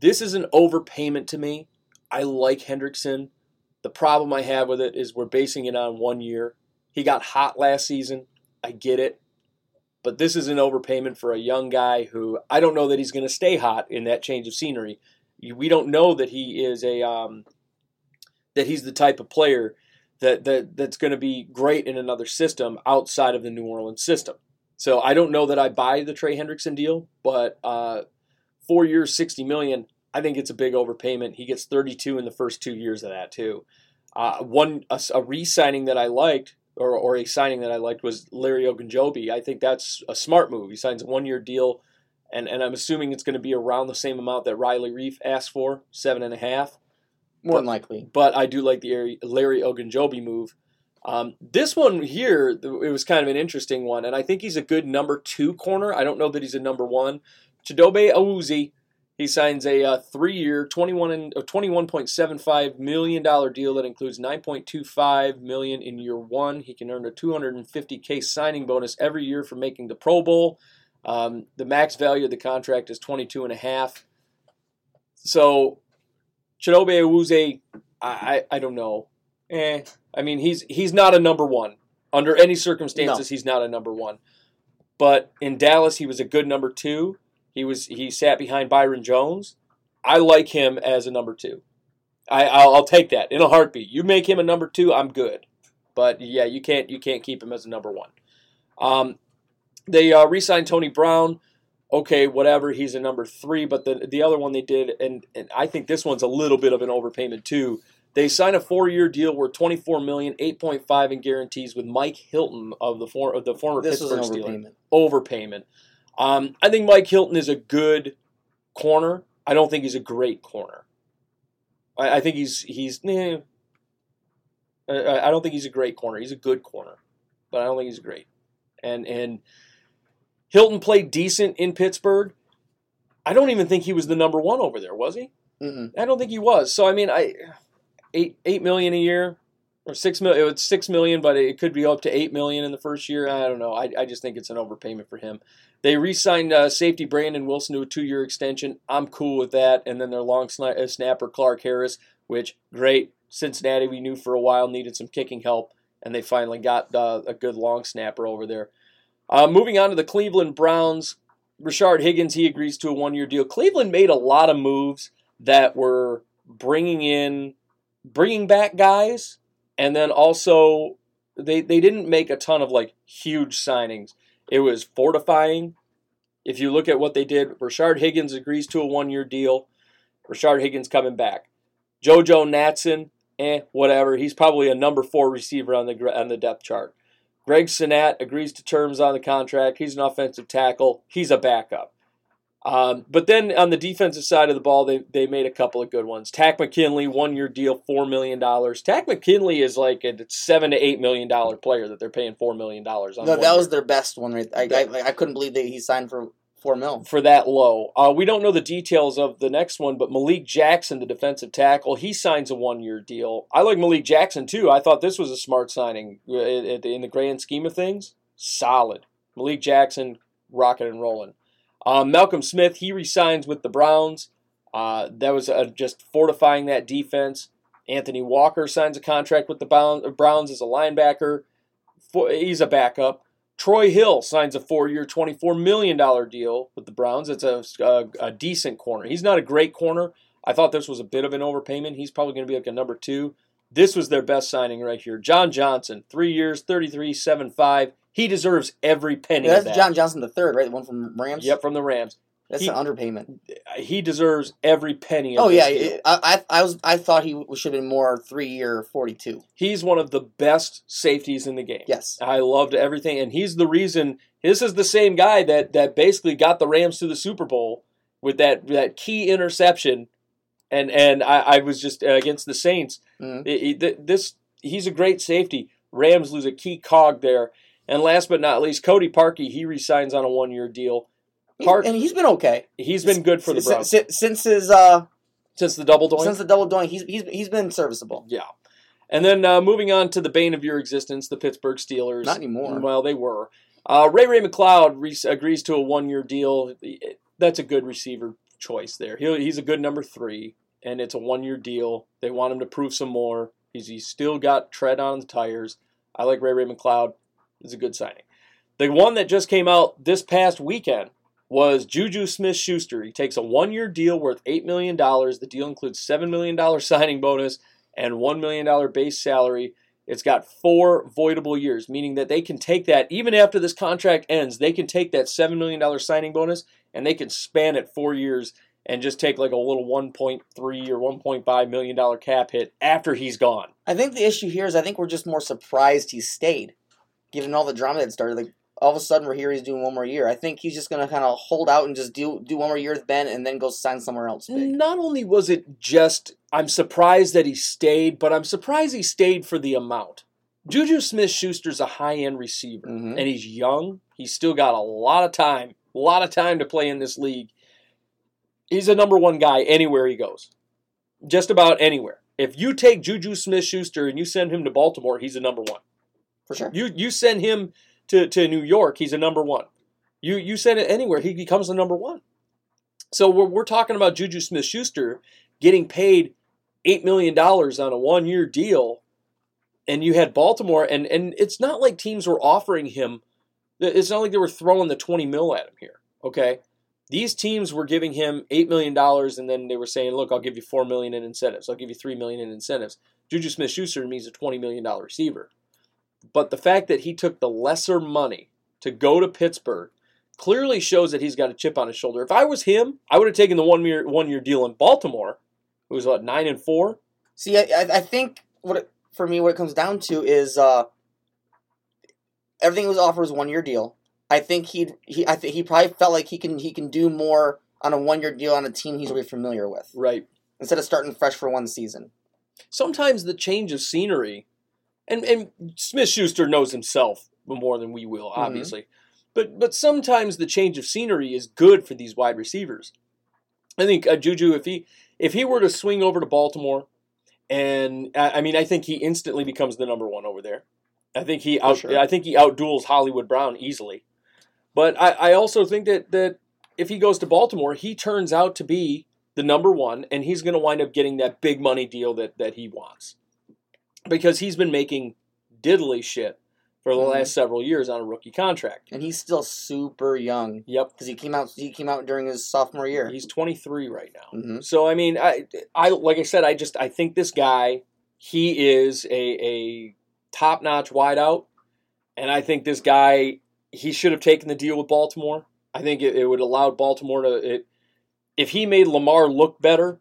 This is an overpayment to me. I like Hendrickson. The problem I have with it is we're basing it on one year. He got hot last season. I get it. But this is an overpayment for a young guy who I don't know that he's going to stay hot in that change of scenery. We don't know that he is a um, that he's the type of player that, that that's going to be great in another system outside of the New Orleans system. So I don't know that I buy the Trey Hendrickson deal, but uh, four years, sixty million. I think it's a big overpayment. He gets 32 in the first two years of that too. Uh, one a, a re-signing that I liked, or, or a signing that I liked, was Larry Ogunjobi. I think that's a smart move. He signs a one-year deal, and, and I'm assuming it's going to be around the same amount that Riley Reiff asked for, seven and a half. More But- than likely. But I do like the Larry- Ogunjobi move. Um, this one here, it was kind of an interesting one, and I think he's a good number two corner. I don't know that he's a number one. Chidobe Awuzie, he signs a uh, three-year, twenty-one and uh, twenty-one point seven five million dollar deal that includes nine point two five million in year one. He can earn a two hundred and fifty k signing bonus every year for making the Pro Bowl. Um, the max value of the contract is twenty-two and a half. So, Chidobe Awuzie, I, I I don't know. Eh, I mean he's he's not a number one under any circumstances. He's not a number one. But in Dallas, he was a good number two. He was he sat behind Byron Jones. I like him as a number two. I I'll, I'll take that in a heartbeat. You make him a number two, I'm good. But yeah, you can't you can't keep him as a number one. Um, they uh, re-signed Tony Brown. Okay, whatever. He's a number three. But the the other one they did, and and I think this one's a little bit of an overpayment too. They signed a four-year deal worth twenty-four million, eight point five in guarantees with Mike Hilton of the for, of the former This Pittsburgh Steelers overpayment. overpayment. Um, I think Mike Hilton is a good corner. I don't think he's a great corner. I, I think he's he's. Eh, I, I don't think he's a great corner. He's a good corner, but I don't think he's great. And and Hilton played decent in Pittsburgh. I don't even think he was the number one over there, was he? Mm-mm. I don't think he was. So I mean, I eight eight million a year or six million. It's six million, but it could be up to eight million in the first year. I don't know. I, I just think it's an overpayment for him. They re-signed uh, safety Brandon Wilson to a two-year extension. I'm cool with that. And then their long uh, snapper Clark Harris, which great. Cincinnati we knew for a while needed some kicking help, and they finally got uh, a good long snapper over there. Uh, moving on to the Cleveland Browns, Rashard Higgins he agrees to a one-year deal. Cleveland made a lot of moves that were bringing in, bringing back guys, and then also they they didn't make a ton of like huge signings. It was fortifying. If you look at what they did, Rashard Higgins agrees to a one-year deal. Rashard Higgins coming back. JoJo Natson, eh, whatever. He's probably a number four receiver on the on the depth chart. Greg Senat agrees to terms on the contract. He's an offensive tackle. He's a backup. Um, but then on the defensive side of the ball, they, they made a couple of good ones. Tack McKinley, one year deal, $4 million. Tack McKinley is like a 7 to $8 million player that they're paying $4 million on. No, that year was their best one. Right? I, I I couldn't believe that he signed for four mil. for that low. Uh, we don't know the details of the next one, but Malik Jackson, the defensive tackle, he signs a one year deal. I like Malik Jackson too. I thought this was a smart signing uh, in in the grand scheme of things. Solid. Malik Jackson, rocking and rolling. Um, Malcolm Smith, he resigns with the Browns. Uh, that was uh, just fortifying that defense. Anthony Walker signs a contract with the Browns as a linebacker. He's a backup. Troy Hill signs a four-year, twenty-four million dollar deal with the Browns. It's a, a, a decent corner. He's not a great corner. I thought this was a bit of an overpayment. He's probably going to be like a number two. This was their best signing right here. John Johnson, three years, thirty-three, seven five. He deserves every penny Yeah, that's that. John Johnson the third, right? The one from Rams. Yep, from the Rams. That's He- an underpayment. he deserves every penny. Of Oh yeah, it- I, I I was I thought he should have been more three year forty two. he's one of the best safeties in the game. Yes. I loved everything, and he's the reason. This is the same guy that that basically got the Rams to the Super Bowl with that that key interception, and and I, I was just uh, against the Saints. Mhm. It- it- this he's a great safety. Rams lose a key cog there, and last but not least, Cody Parkey he resigns on a one year deal. Park and he's been okay. he's been good for the Browns since, since his uh since the double doink. since the double doink. He's he's he's been serviceable. Yeah. And then uh, moving on to the bane of your existence, the Pittsburgh Steelers. Not anymore. Well, they were. Uh, Ray Ray McCloud re- agrees to a one-year deal. That's a good receiver choice there. He'll, he's a good number three, and it's a one-year deal. They want him to prove some more. He's, he's still got tread on the tires. I like Ray Ray McCloud. It's a good signing. The one that just came out this past weekend was Juju Smith Schuster. He takes a one year deal worth $8 million. The deal includes $7 million signing bonus and $1 million base salary. It's got four voidable years, meaning that they can take that, even after this contract ends, they can take that $7 million signing bonus and they can span it four years and just take like a little 1.3 or 1.5 million dollar cap hit after he's gone. I think the issue here is I think we're just more surprised he stayed, given all the drama that started. Like all of a sudden we're here, he's doing one more year. I think he's just gonna kind of hold out and just do do one more year with Ben, and then go sign somewhere else big. Not only was it just, I'm surprised that he stayed, but I'm surprised he stayed for the amount. Juju Smith Schuster's a high end receiver, Mhm. and he's young. He's still got a lot of time, a lot of time to play in this league. He's a number one guy anywhere he goes, just about anywhere. If you take Juju Smith Schuster and you send him to Baltimore, he's a number one. For sure. You you send him to, to New York, he's a number one. You you send it anywhere, he becomes a number one. So we're, we're talking about Juju Smith Schuster getting paid $8 million on a one year deal, and you had Baltimore, and, and it's not like teams were offering him, it's not like they were throwing the 20 mil at him here, okay? These teams were giving him $8 million, and then they were saying, look, I'll give you 4 million in incentives, I'll give you 3 million in incentives. Juju Smith Schuster means a $20 million receiver. But the fact that he took the lesser money to go to Pittsburgh clearly shows that he's got a chip on his shoulder. If I was him, I would have taken the one year one year deal in Baltimore. It was what nine and four. See, I, I I think what it, for me what it comes down to is uh, everything he was offered was one year deal. I think he he I think he probably felt like he can he can do more on a one year deal on a team he's already familiar with Right. instead of starting fresh for one season. Sometimes the change of scenery, and and Smith Schuster knows himself more than we will, obviously. But but sometimes the change of scenery is good for these wide receivers. I think uh, Juju, if he if he were to swing over to Baltimore, and I, I mean, I think he instantly becomes the number one over there. I think he out, sure. I think he outduels Hollywood Brown easily. But I, I also think that that if he goes to Baltimore, he turns out to be the number one, and he's going to wind up getting that big money deal that that he wants because he's been making diddly shit for the Mhm. last several years on a rookie contract. And he's still super young Yep, because he came out he came out during his sophomore year. he's 23 right now. hmm So I mean, I, I like I said, I just I think this guy, he is a a top notch wideout, and I think this guy he should have taken the deal with Baltimore. I think it, it would allow Baltimore to it if he made Lamar look better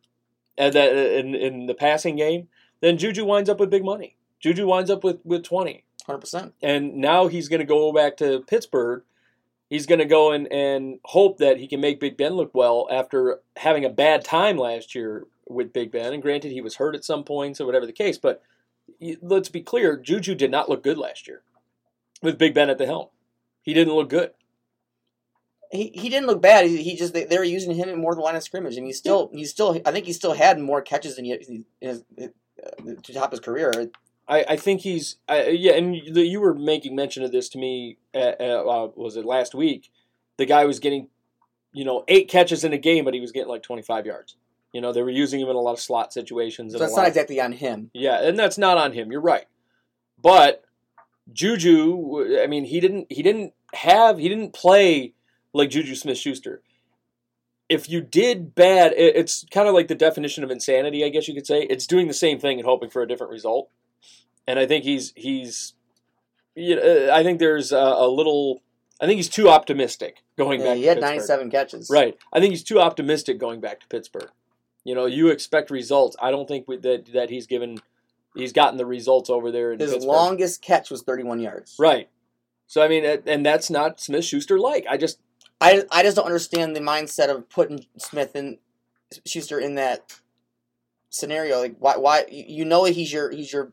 at that in in the passing game, then Juju winds up with big money. Juju winds up with with 20 Hundred percent. and now he's going to go back to Pittsburgh. He's going to go and, and hope that he can make Big Ben look well after having a bad time last year with Big Ben. And granted, he was hurt at some points or whatever the case, but let's be clear Juju did not look good last year with Big Ben at the helm. He didn't look good. He, he didn't look bad. He, he just they, they were using him in more than the line of scrimmage, and he still he still I think he still had more catches than he, he to top his career. I, I think he's I, yeah, and you you were making mention of this to me. Uh, uh, was it last week? The guy was getting, you know, eight catches in a game, but he was getting like twenty five yards. You know, they were using him in a lot of slot situations. So that's not exactly on him. yeah, and that's not on him. You're right, but Juju. I mean, he didn't. He didn't have. He didn't play like Juju Smith Schuster. If you did bad, it's kind of like the definition of insanity. I guess you could say it's doing the same thing and hoping for a different result. And I think he's he's. You know, I think there's a, a little I think he's too optimistic going Yeah, back. he had Pittsburgh. 97 catches. Right. I think he's too optimistic going back to Pittsburgh. You know, you expect results. I don't think we, that that he's given, he's gotten the results over there in His Pittsburgh. longest catch was 31 yards. Right. So I mean, uh, and that's not Smith Schuster like. I just I, I just don't understand the mindset of putting Smith and Schuster in that scenario. Like why why you know he's your he's your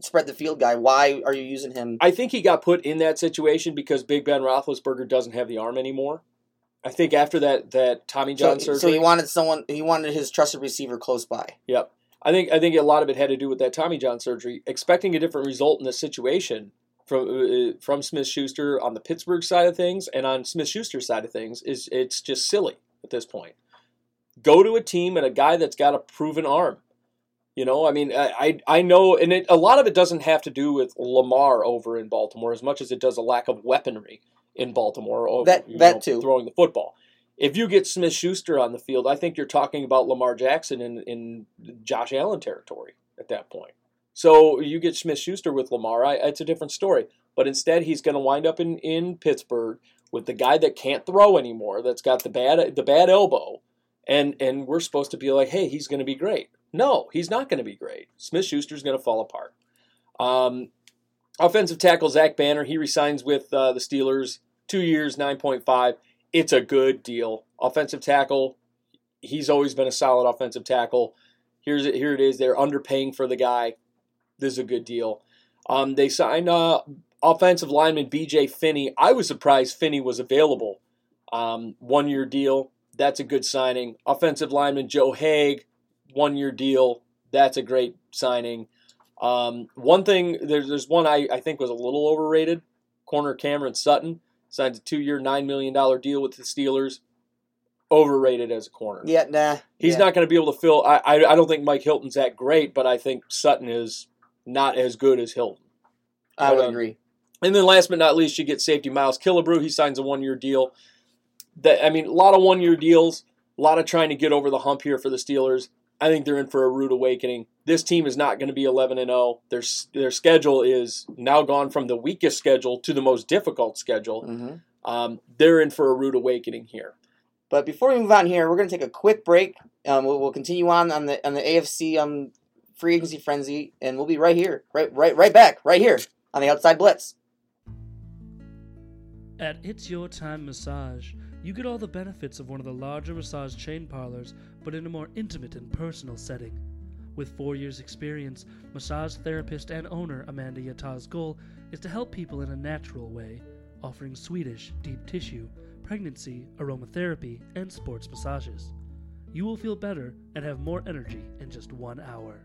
spread the field guy. Why are you using him? I think he got put in that situation because Big Ben Roethlisberger doesn't have the arm anymore. I think after that that Tommy John So, surgery. so he wanted someone he wanted his trusted receiver close by. Yep. I think I think a lot of it had to do with that Tommy John surgery. Expecting a different result in this situation from uh, from Smith Schuster on the Pittsburgh side of things and on Smith Schuster side of things is it's just silly at this point. Go to a team and a guy that's got a proven arm. You know, I mean, I I, I know, and it, a lot of it doesn't have to do with Lamar over in Baltimore as much as it does a lack of weaponry in Baltimore. Over, That- that know, too. throwing the football if you get Smith Schuster on the field, I think you're talking about Lamar Jackson in, in Josh Allen territory at that point. So you get Smith Schuster with Lamar, I, it's a different story. But instead, he's going to wind up in, in Pittsburgh with the guy that can't throw anymore, that's got the bad the bad elbow, and and we're supposed to be like, hey, he's going to be great. No, he's not going to be great. Smith Schuster's going to fall apart. Um, offensive tackle Zach Banner, he resigns with uh, the Steelers, two years, nine point five it's a good deal. Offensive tackle, he's always been a solid offensive tackle. Here's it. Here it is. They're underpaying for the guy. This is a good deal. Um, they signed uh, offensive lineman B.J. Finney. I was surprised Finney was available. Um, one year deal. That's a good signing. Offensive lineman Joe Haeg, one year deal. That's a great signing. Um, one thing, there's, there's one I, I think was a little overrated. Corner Cameron Sutton signs a two year, $9 million deal with the Steelers. Overrated as a corner. Yeah, nah. He's yeah. not going to be able to fill. I, I I don't think Mike Hilton's that great, but I think Sutton is not as good as Hilton. I would um, agree. And then last but not least, you get safety Miles Killebrew. He signs a one year deal. That I mean, a lot of one year deals, a lot of trying to get over the hump here for the Steelers. I think they're in for a rude awakening. This team is not going to be 11 and 0. Their their schedule is now gone from the weakest schedule to the most difficult schedule. hmm Um, they're in for a rude awakening here. But before we move on here, we're going to take a quick break. Um, we'll, we'll continue on on the on the AFC um free agency frenzy, and we'll be right here, right right right back, right here on the Outside Blitz. At It's Your Time Massage, you get all the benefits of one of the larger massage chain parlors, but in a more intimate and personal setting. With four years' experience, massage therapist and owner Amanda Yata's goal is to help people in a natural way, offering Swedish, deep tissue, pregnancy, aromatherapy, and sports massages. You will feel better and have more energy in just one hour.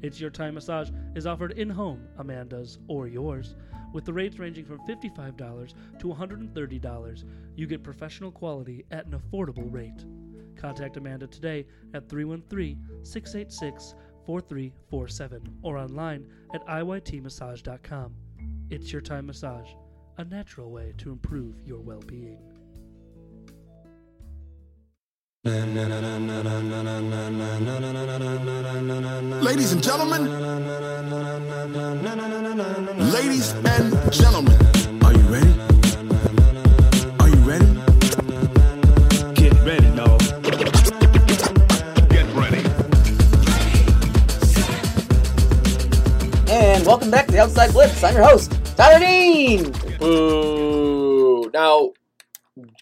It's Your Time Massage is offered in home, Amanda's or yours, with the rates ranging from $55 to $130. You get professional quality at an affordable rate. Contact Amanda today at 313 686 4347 or online at iytmassage.com. It's Your Time Massage, a natural way to improve your well being. Ladies and gentlemen, ladies and gentlemen, are you ready? Are you ready? Get ready, no. Get ready. And welcome back to the Outside Blitz. I'm your host, Tyler Dean. Boo! Now,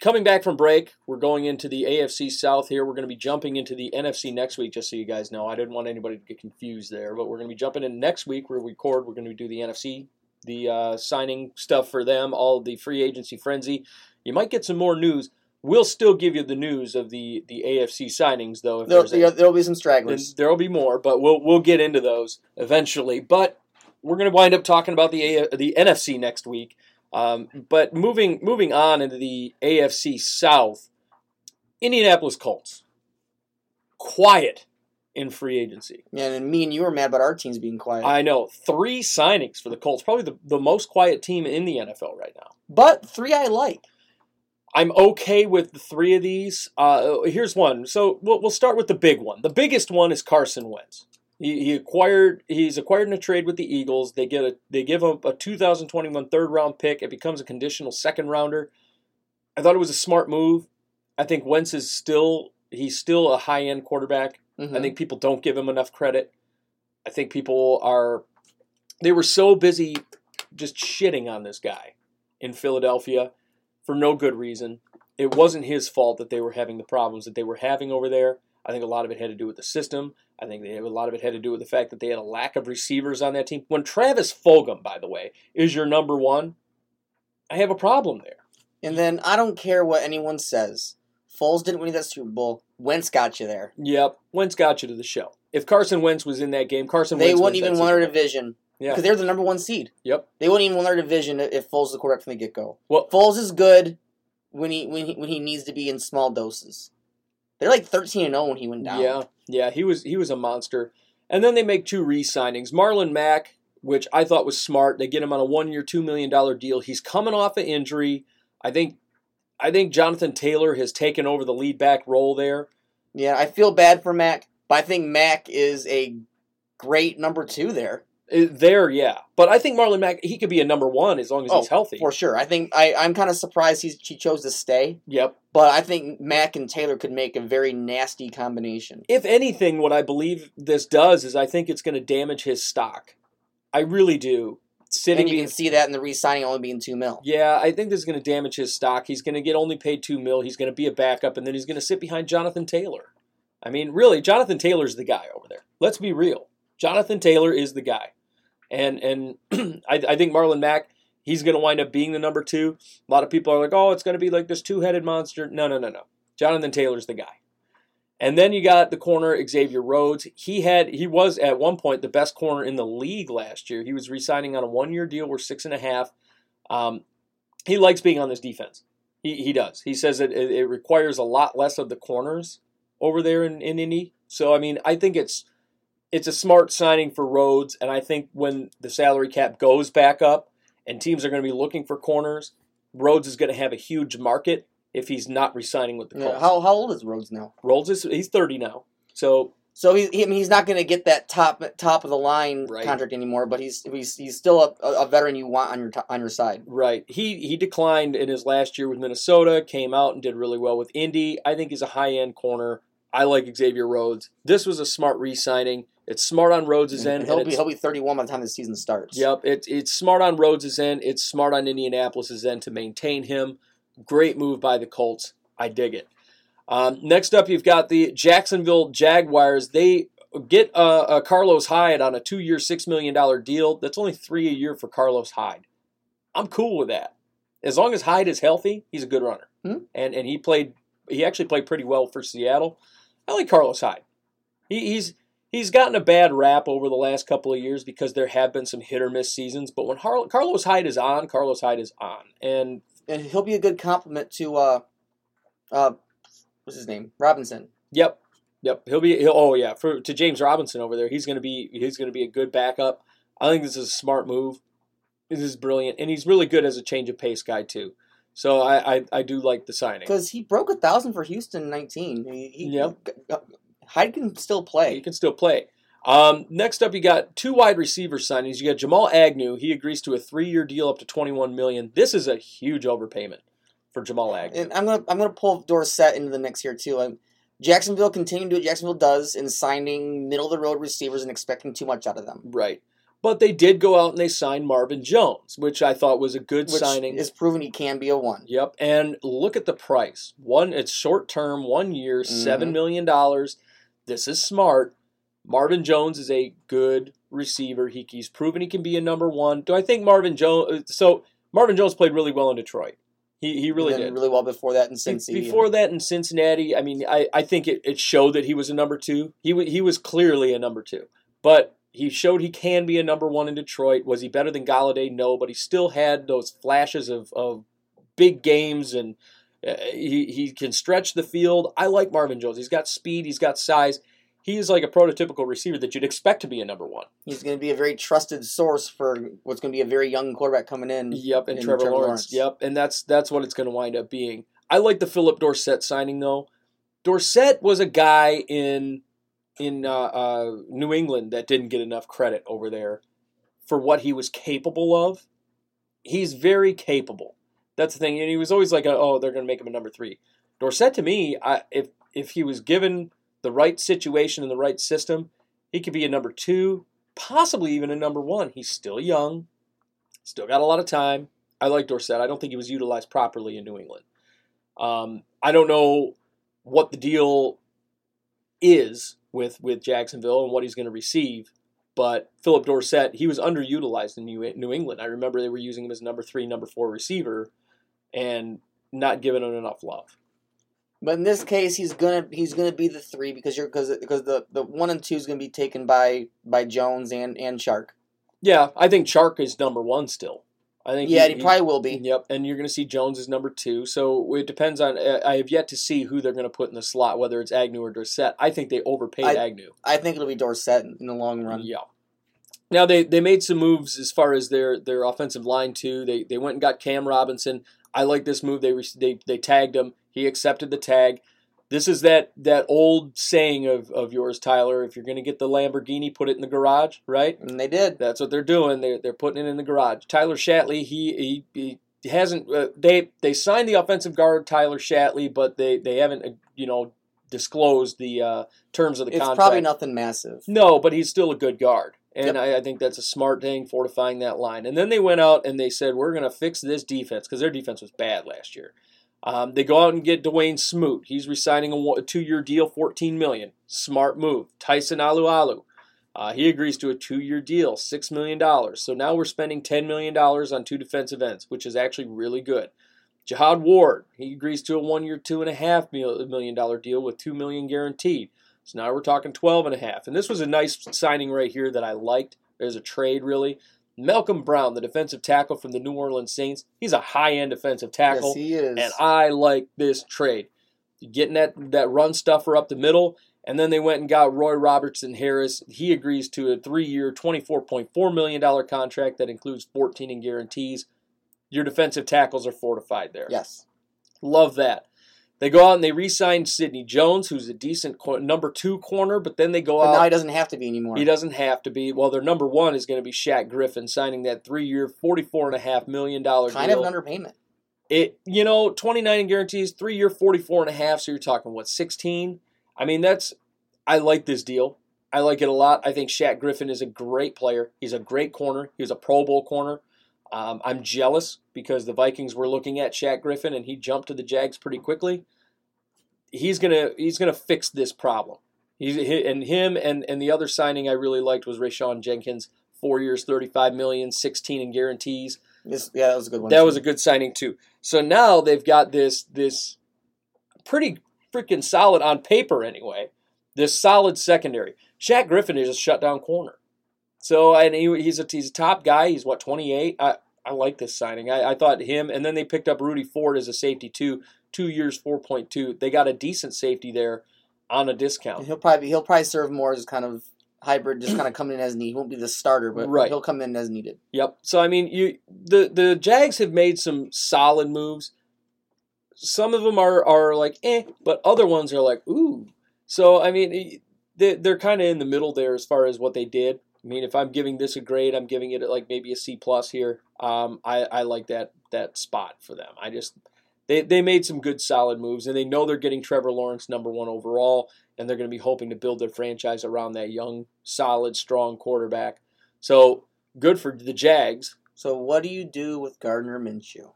coming back from break, we're going into the AFC South here. We're going to be jumping into the NFC next week, just so you guys know. I didn't want anybody to get confused there, but we're going to be jumping in next week. We'll record. We're going to do the NFC, the uh, signing stuff for them, all the free agency frenzy. You might get some more news. We'll still give you the news of the, the AFC signings, though. If There, there's any. there, will be some stragglers. There will be more, but we'll we'll get into those eventually. But we're going to wind up talking about the A- the NFC next week. Um, but moving moving on into the AFC South, Indianapolis Colts, quiet in free agency. Yeah, and me and you were mad about our teams being quiet. I know three signings for the Colts, probably the, the most quiet team in the NFL right now. but three I like. I'm okay with the three of these. Uh, here's one. So we'll, we'll start with the big one. The biggest one is Carson Wentz. He, he acquired he's acquired in a trade with the Eagles. They get a they give him a 2021 third round pick. It becomes a conditional second rounder. I thought it was a smart move. I think Wentz is still he's still a high end quarterback. Mhm. I think people don't give him enough credit. I think people are they were so busy just shitting on this guy in Philadelphia for no good reason. It wasn't his fault that they were having the problems that they were having over there. I think a lot of it had to do with the system. I think they, a lot of it had to do with the fact that they had a lack of receivers on that team. When Travis Fulgham, by the way, is your number one, I have a problem there. And then I don't care what anyone says. Foles didn't win that Super Bowl. Wentz got you there. Yep, Wentz got you to the show. If Carson Wentz was in that game, Carson They Wentz wouldn't even win their division Yeah. because they're the number one seed. Yep. They wouldn't even win their division if Foles is the quarterback from the get go. Well, Foles is good when he when he when he needs to be in small doses. They're like thirteen and zero when he went down. Yeah, yeah, he was he was a monster. And then they make two re-signings. Marlon Mack, which I thought was smart. They get him on a one-year, two million dollar deal. He's coming off an injury. I think I think Jonathan Taylor has taken over the lead back role there. yeah. I feel bad for Mack, but I think Mack is a great number two there Uh, there, yeah. But I think Marlon Mack he could be a number one as long as Oh, he's healthy. for sure. I think I I'm kind of surprised he's, he chose to stay, Yep. but I think Mack and Taylor could make a very nasty combination. If anything, what I believe this does is I think it's going to damage his stock. I really do. Sitting And you can see that in the re-signing only being two mil. Yeah, I think this is going to damage his stock. He's going to get only paid two mil. He's going to be a backup, and then he's going to sit behind Jonathan Taylor. I mean, really, Jonathan Taylor's the guy over there. Let's be real. Jonathan Taylor is the guy, and and I, I think Marlon Mack he's going to wind up being the number two. A lot of people are like, oh, it's going to be like this two-headed monster. No, no, no, no. Jonathan Taylor's the guy. And then you got the corner Xavier Rhodes. He had he was at one point the best corner in the league last year. He was re-signing on a one-year deal worth six and a half. Um, he likes being on this defense. He, he does. He says that it, it requires a lot less of the corners over there in, in Indy. So I mean, I think it's it's a smart signing for Rhodes, and I think when the salary cap goes back up and teams are going to be looking for corners, Rhodes is going to have a huge market if he's not re-signing with the Yeah, Colts. how how old is Rhodes now? Rhodes is he's thirty now, so So he's he, mean, he's not going to get that top top of the line Right. contract anymore, but he's he's, he's still a, a veteran you want on your on your side. Right. He he declined in his last year with Minnesota, came out and did really well with Indy. I think he's a high end corner. I like Xavier Rhodes. This was a smart re signing. It's smart on Rhodes' end. And he'll be he'll be 31 by the time the season starts. Yep, it's it's smart on Rhodes' end. It's smart on Indianapolis' end to maintain him. Great move by the Colts. I dig it. Um, next up, you've got the Jacksonville Jaguars. They get uh, uh, Carlos Hyde on a two-year, six million dollar deal. That's only three a year for Carlos Hyde. I'm cool with that. As long as Hyde is healthy, he's a good runner, Hmm. and and he played. He actually played pretty well for Seattle. I like Carlos Hyde. He, he's he's gotten a bad rap over the last couple of years because there have been some hit or miss seasons. But when Har- Carlos Hyde is on, Carlos Hyde is on, and and he'll be a good compliment to uh uh what's his name Robinson. Yep, yep. He'll be. He'll, oh yeah, for to James Robinson over there, he's gonna be. He's gonna be a good backup. I think this is a smart move. This is brilliant, and he's really good as a change of pace guy too. So I I, I do like the signing. Because he broke a thousand for Houston in 19. He, he, Yep. Hyde can still play. He can still play. Um, next up, you got two wide receiver signings. You got Jamal Agnew. He agrees to a three-year deal up to twenty-one million. This is a huge overpayment for Jamal Agnew. And I'm gonna I'm gonna pull Dorsett into the mix here too. Um, Jacksonville continuing to do what Jacksonville does in signing middle of the road receivers and expecting too much out of them. Right. But they did go out and they signed Marvin Jones, which I thought was a good Which signing. is proven he can be a one. Yep, and look at the price. One, it's short term, one year, seven Mhm. million dollars. This is smart. Marvin Jones is a good receiver. He, he's proven he can be a number one. Do I think Marvin Jones? So Marvin Jones played really well in Detroit. He he really did. really well before that in Cincy. Before that in Cincinnati, I mean, I, I think it, it showed that he was a number two. He he was clearly a number two, but he showed he can be a number one in Detroit. Was he better than Golladay? No, but he still had those flashes of, of big games and uh, he he can stretch the field. I like Marvin Jones. He's got speed. He's got size. He is like a prototypical receiver that you'd expect to be a number one. He's going to be a very trusted source for what's going to be a very young quarterback coming in. Yep, and and Trevor, Trevor Lawrence. Lawrence. Yep, and that's that's what it's going to wind up being. I like the Phillip Dorsett signing though. Dorsett was a guy in in uh, uh, New England that didn't get enough credit over there for what he was capable of. He's very capable. That's the thing. And he was always like, "Oh, they're going to make him a number three. Dorsett, to me, I, if if he was given the right situation and the right system, he could be a number two, possibly even a number one. He's still young, still got a lot of time. I like Dorsett. I don't think he was utilized properly in New England. Um, I don't know what the deal is with with Jacksonville and what he's going to receive, but Phillip Dorsett, he was underutilized in New, New England. I remember they were using him as number three, number four receiver, and not giving him enough love. But in this case, he's gonna he's gonna be the three because you're because because the, the one and two is gonna be taken by by Jones and and Chark. Yeah, I think Chark is number one still. I think Yeah, he, probably will be. Yep, and you're going to see Jones as number two. So it depends on. I have yet to see who they're going to put in the slot, whether it's Agnew or Dorsett. I think they overpaid I- Agnew. I think it'll be Dorsett in, in the long run. Yeah. Now they, they made some moves as far as their, their offensive line too. They they went and got Cam Robinson. I like this move. They re- they they tagged him. He accepted the tag. This is that that old saying of, of yours, Tyler. If you're going to get the Lamborghini, put it in the garage, right? And they did. That's what they're doing. They're, they're putting it in the garage. Tyler Shatley, he he, he hasn't. Uh, they they signed the offensive guard Tyler Shatley, but they they haven't uh, you know disclosed the uh, terms of the It's contract. probably nothing massive. No, but he's still a good guard. And Yep. I, I think that's a smart thing, fortifying that line. And then they went out and they said, we're going to fix this defense because their defense was bad last year. Um, they go out and get Dawuane Smoot. He's resigning a, a two-year deal, 14 million. Smart move. Tyson Alualu. Uh, he agrees to a two-year deal, $6 million. So now we're spending $10 million on two defensive ends, which is actually really good. Jihad Ward, he agrees to a one-year, $2.5 million deal with two million guaranteed. So now we're talking 12 and a half. And this was a nice signing right here that I liked. There's a trade really. Malcolm Brown, the defensive tackle from the New Orleans Saints, he's a high-end defensive tackle, Yes, he is. and I like this trade. Getting that that run stuffer up the middle, and then they went and got Roy Robertson Harris. He agrees to a three-year, $24.4 million contract that includes 14 in guarantees. Your defensive tackles are fortified there. yes. Love that. They go out and they re-sign Sidney Jones, who's a decent cor- number two corner, but then they go But out. now he doesn't have to be anymore. He doesn't have to be. Well, their number one is going to be Shaq Griffin, signing that three-year, forty-four and a half million dollar deal. Kind deal. of an underpayment. it, you know, twenty-nine in guarantees, three-year, forty-four and a half. So you're talking what, sixteen? I mean, that's. I like this deal. I like it a lot. I think Shaq Griffin is a great player. He's a great corner. He was a Pro Bowl corner. Um, I'm jealous because the Vikings were looking at Shaq Griffin and he jumped to the Jags pretty quickly. He's gonna he's gonna fix this problem. He's he- and him and and the other signing I really liked was Rayshawn Jenkins, four years, thirty-five million, 16 in guarantees. This, yeah, that was a good one. That too. was a good signing too. So now they've got this this pretty freaking solid on paper anyway. This solid secondary. Shaq Griffin is a shutdown corner. So and he, he's a he's a top guy. He's what twenty eight. I I like this signing. I, I thought him, and then they picked up Rudy Ford as a safety too. Two years, four point two. They got a decent safety there on a discount. He'll probably he'll probably serve more as kind of hybrid, just kind of coming in as needed. He won't be the starter, but Right. he'll come in as needed. Yep. So I mean, you the the Jags have made some solid moves. Some of them are are like eh, but other ones are like ooh. So I mean, they they're kind of in the middle there as far as what they did. I mean, if I'm giving this a grade, I'm giving it like maybe a C plus here. Um, I I like that that spot for them. I just they they made some good solid moves, and they know they're getting Trevor Lawrence number one overall, and they're going to be hoping to build their franchise around that young, solid, strong quarterback. So good for the Jags. So what do you do with Gardner Minshew?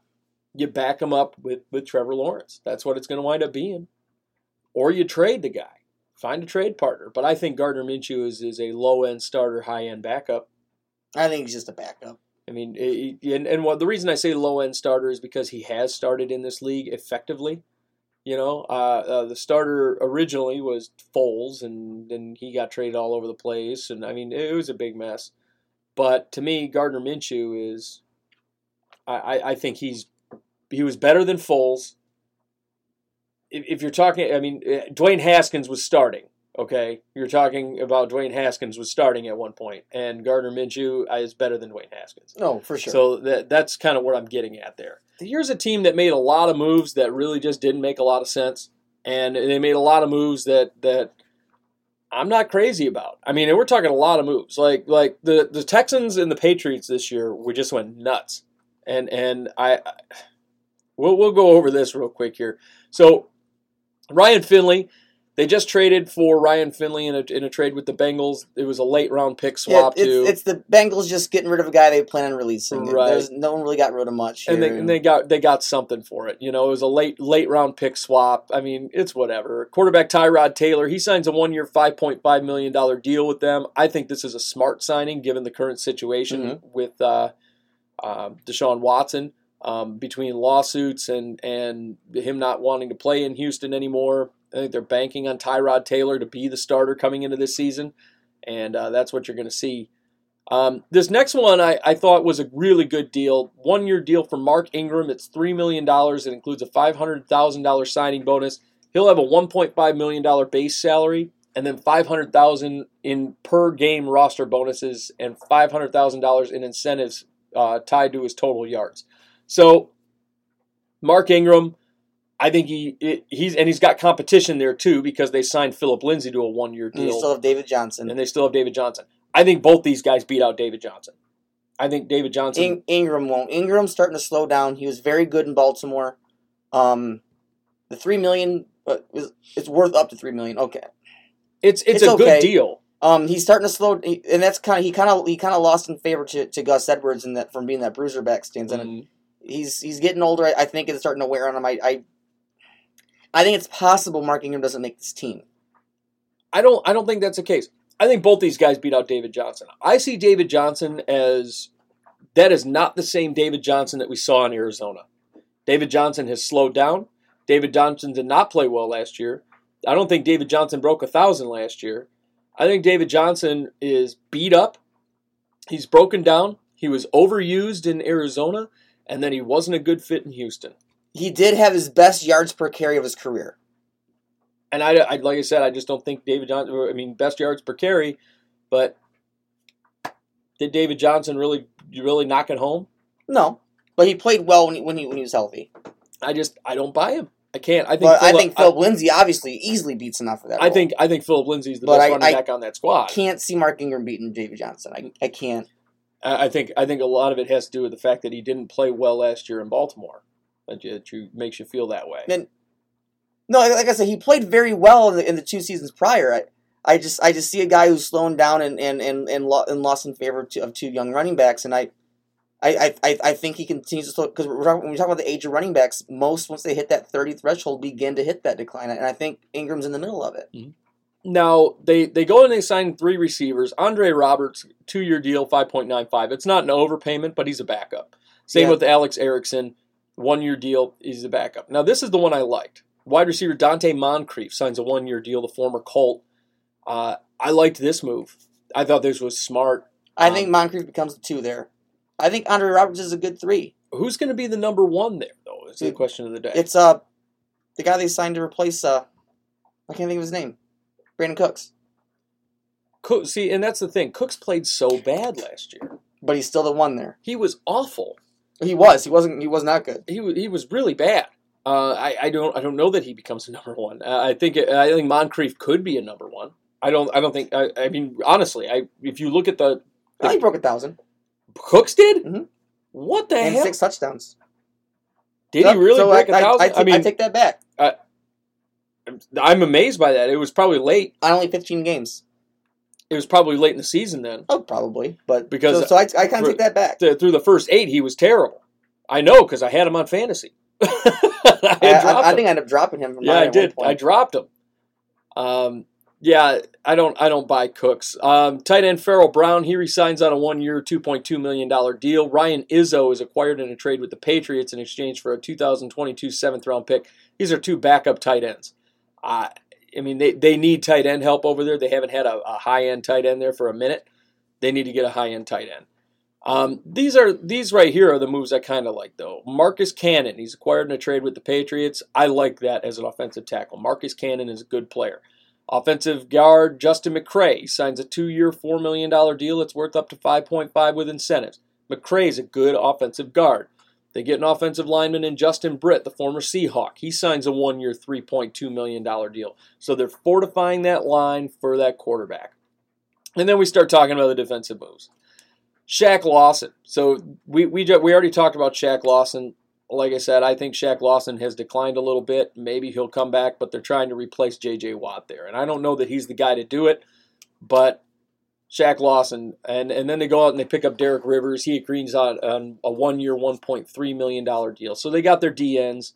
You back him up with, with Trevor Lawrence. That's what it's going to wind up being. Or you trade the guy. Find a trade partner. But I think Gardner Minshew is, is a low end starter, high end backup. I think he's just a backup. I mean, and, and what the reason I say low end starter is because he has started in this league effectively. You know, uh, uh, the starter originally was Foles, and then he got traded all over the place, and I mean, it was a big mess. But to me, Gardner Minshew is, I, I, I think he's he was better than Foles. If, if you're talking, I mean, eh, Dwayne Haskins was starting. Okay, you're talking about Dwayne Haskins was starting at one point, and Gardner Minshew is better than Dwayne Haskins. No, for sure. So that that's kind of what I'm getting at there. Here's a team that made a lot of moves that really just didn't make a lot of sense, and they made a lot of moves that that I'm not crazy about. I mean, we're talking a lot of moves. Like like the the Texans and the Patriots this year, we just went nuts. And and I, I we'll we'll go over this real quick here. So Ryan Finley, they just traded for Ryan Finley in a in a trade with the Bengals. It was a late round pick Yeah, swap it's, too. it's the Bengals just getting rid of a guy they plan on releasing. Right. There's no one really got rid of much. and they, and they got they got something for it. You know, it was a late late round pick swap. I mean, it's whatever. Quarterback Tyrod Taylor, he signs a one year five point five million dollar deal with them. I think this is a smart signing given the current situation Mm-hmm. with uh, uh, Deshaun Watson um, between lawsuits and and him not wanting to play in Houston anymore. I think they're banking on Tyrod Taylor to be the starter coming into this season, and uh, that's what you're going to see. Um, this next one I, I thought was a really good deal. One year deal for Mark Ingram. It's $3 million. It includes a $500,000 signing bonus. He'll have a $1.5 million base salary and then 500,000 in per game roster bonuses and $500,000 in incentives uh, tied to his total yards. So, Mark Ingram, I think he he's and he's got competition there too because they signed Phillip Lindsay to a one year and deal you still have David Johnson. and they still have David Johnson. I think both these guys beat out David Johnson. I think David Johnson. In- Ingram won't. Ingram's starting to slow down. He was very good in Baltimore. Um, the three million uh, is it's worth up to three million. Okay. it's it's, it's a good deal. Um, he's starting to slow, and that's kind of he kind of he kind of lost in favor to, to Gus Edwards in that from being that bruiser back stance, and Mhm. He's he's getting older. I, think it's starting to wear on him. I, I I think it's possible Mark Ingram doesn't make this team. I don't I don't think that's the case. I think both these guys beat out David Johnson. I see David Johnson as that is not the same David Johnson that we saw in Arizona. David Johnson has slowed down. David Johnson did not play well last year. I don't think David Johnson broke a thousand last year. I think David Johnson is beat up. He's broken down. He was overused in Arizona, and then he wasn't a good fit in Houston. He did have his best yards per carry of his career. And I, I like I said, I just don't think David Johnson. I mean, best yards per carry, but did David Johnson really really knock it home? No, but he played well when he when he, when he was healthy. I just I don't buy him. I can't. I think. But I think Phillip Lindsay obviously easily beats enough for that. I, role. think I think Phillip Lindsay's the But best I- running I back on that squad. I can't see Mark Ingram beating David Johnson. I, I can't. I I think I think a lot of it has to do with the fact that he didn't play well last year in Baltimore. That you, that you makes you feel that way. Man, No, like like I said, he played very well in the, in the two seasons prior. I, I just I just see a guy who's slowing down and and and and, lo- and lost in favor of two, of two young running backs, and I. I, I, I think he continues to slow because when we talk about the age of running backs, most once they hit that thirty threshold begin to hit that decline, and I think Ingram's in the middle of it. Mm-hmm. Now they they go and they sign three receivers. Andre Roberts, two year deal, five point nine five. It's not an overpayment, but he's a backup. Same Yeah. with Alex Erickson, one year deal. He's a backup. Now this is the one I liked. Wide receiver Donte Moncrief signs a one year deal. The former Colt. Uh, I liked this move. I thought this was smart. I Um, think Moncrief becomes the two there. I think Andre Roberts is a good three. Who's going to be the number one there, though? Is the question of the day. It's uh the guy they signed to replace uh I can't think of his name. Brandin Cooks. Cook, see, and that's the thing. Cooks played so bad last year. But he's still the one there. He was awful. He was. He wasn't he was not good. he he was really bad. Uh, I, I don't I don't know that he becomes a number one. Uh, I think I think Moncrief could be a number one. I don't I don't think I, I mean honestly I if you look at the Oh, he broke a thousand. Cooks did Mhm. what the And hell six touchdowns. did So- he really so break I, a thousand? I, I, I, mean I take that back. I'm amazed by that. It was probably late. On only fifteen games. It was probably late in the season then. Oh, probably. But Because- so, so I, I kind of take that back. Th- through the first eight, he was terrible. I know because I had him on fantasy. I, I, I, think I ended up dropping him from Yeah, I did. I dropped him. Um, yeah, I don't. I don't buy Cooks. Um, tight end Pharaoh Brown. He resigns on a one-year, two point two million dollar deal. Ryan Izzo is acquired in a trade with the Patriots in exchange for a 2022 seventh-round pick. These are two backup tight ends. Uh, I mean, they, they need tight end help over there. They haven't had a, a high-end tight end there for a minute. They need to get a high-end tight end. Um, these are these right here are the moves I kind of like though. Marcus Cannon, he's acquired in a trade with the Patriots. I like that as an offensive tackle. Marcus Cannon is a good player. Offensive guard Justin McCray signs a two-year, four million dollar deal. It's worth up to five point five with incentives. McCray is a good offensive guard. They get an offensive lineman in Justin Britt, the former Seahawk. He signs a one year, $3.2 million deal. So they're fortifying that line for that quarterback. And then we start talking about the defensive moves. Shaq Lawson. So we, we, we already talked about Shaq Lawson. Like I said, I think Shaq Lawson has declined a little bit. Maybe he'll come back, but they're trying to replace J.J. Watt there. And I don't know that he's the guy to do it, but Shaq Lawson, and, and then they go out and they pick up Derek Rivers. He agrees on, on a one year, $1.3 million deal. So they got their DNs.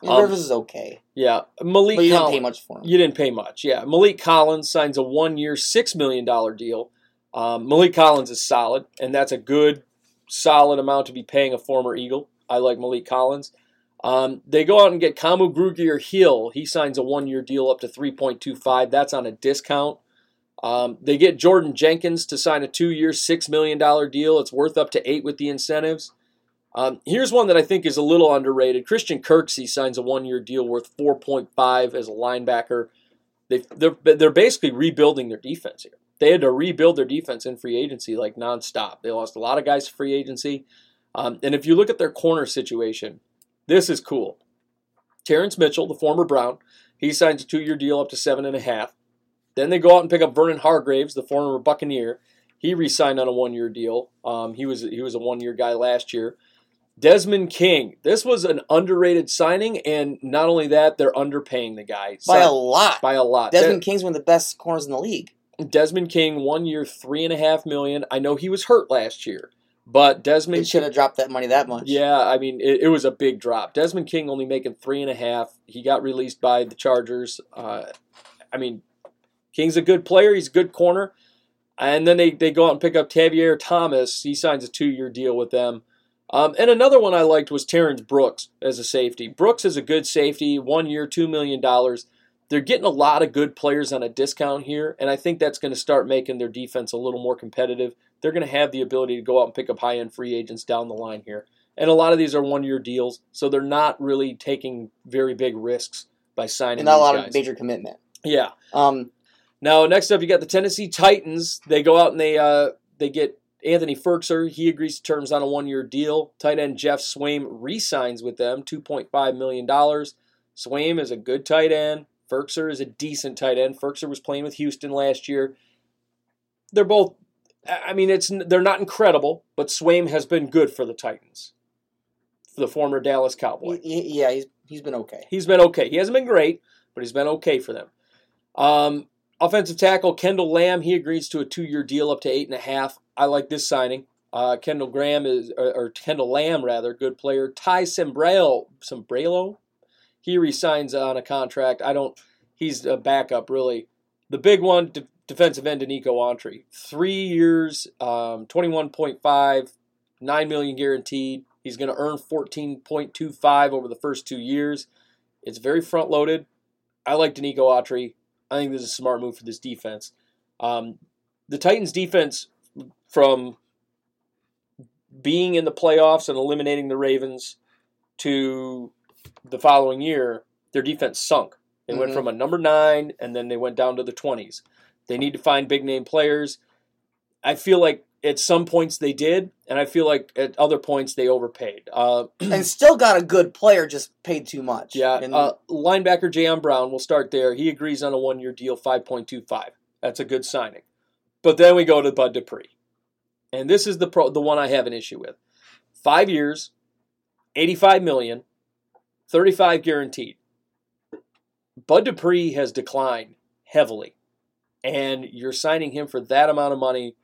And Um, Rivers is okay, Yeah. Maliek but you didn't pay much for him. You didn't pay much. Yeah. Maliek Collins signs a one year, $6 million deal. Um, Maliek Collins is solid, and that's a good, solid amount to be paying a former Eagle. I like Maliek Collins. Um, they go out and get Kamu Grugier Hill. He signs a one year deal up to 3.25. That's on a discount. Um, they get Jordan Jenkins to sign a two year, $6 million deal. It's worth up to eight with the incentives. Um, here's one that I think is a little underrated. Christian Kirksey signs a one year deal worth 4.5 as a linebacker. They, they're, they're basically rebuilding their defense here. They had to rebuild their defense in free agency like nonstop. They lost a lot of guys to free agency. Um, and if you look at their corner situation, this is cool. Terrance Mitchell, the former Brown, he signs a two year deal up to seven and a half. Then they go out and pick up Vernon Hargreaves, the former Buccaneer. He re-signed on a one-year deal. Um, he was he was a one-year guy last year. Desmond King. This was an underrated signing, and not only that, they're underpaying the guy by a lot. by a lot. Desmond King's one of the best corners in the league. Desmond King, one year, three and a half million. I know he was hurt last year, but Desmond should have dropped that money that much. yeah, I mean, it, it was a big drop. Desmond King only making three and a half. He got released by the Chargers. Uh, I mean, King's a good player. He's a good corner. And then they, they go out and pick up Tavierre Thomas. He signs a two year deal with them. Um, and another one I liked was Terrence Brooks as a safety. Brooks is a good safety, one year, $2 million. They're getting a lot of good players on a discount here, and I think that's going to start making their defense a little more competitive. They're going to have the ability to go out and pick up high end free agents down the line here. And a lot of these are one year deals, so they're not really taking very big risks by signing and not a lot guys. of major commitment. yeah. Um, Now, next up, you got the Tennessee Titans. They go out and they uh, they get Anthony Firkser. He agrees to terms on a one year deal. Tight end Geoff Swaim re-signs with them, two point five million dollars. Swaim is a good tight end. Firkser is a decent tight end. Firkser was playing with Houston last year. They're both. I mean, it's they're not incredible, but Swaim has been good for the Titans, for the former Dallas Cowboy. yeah, he's he's been okay. He's been okay. He hasn't been great, but he's been okay for them. Um, offensive tackle Kendall Lamb, he agrees to a two-year deal up to eight and a half. I like this signing. Uh, Kendall Graham is, or, or Kendall Lamb rather, good player. Ty Sambrailo, Sambrailo, he resigns on a contract. I don't. He's a backup really. The big one, de- defensive end, Nico Autry, three years, um, twenty-one point five, nine million guaranteed. He's going to earn fourteen point two five over the first two years. It's very front loaded. I like Denico Autry. I think this is a smart move for this defense. Um, the Titans' defense, from being in the playoffs and eliminating the Ravens to the following year, their defense sunk. They went Mhm. from a number nine and then they went down to the 20s. They need to find big name players. I feel like at some points they did, and I feel like at other points they overpaid. Uh, and still got a good player, just paid too much. yeah, And uh, linebacker Jayon Brown. We'll start there. He agrees on a one-year deal, five point two five. That's a good signing. But then we go to Bud Dupree, and this is the pro, the one I have an issue with. Five years, eighty-five million, thirty-five guaranteed. Bud Dupree has declined heavily, and you're signing him for that amount of money.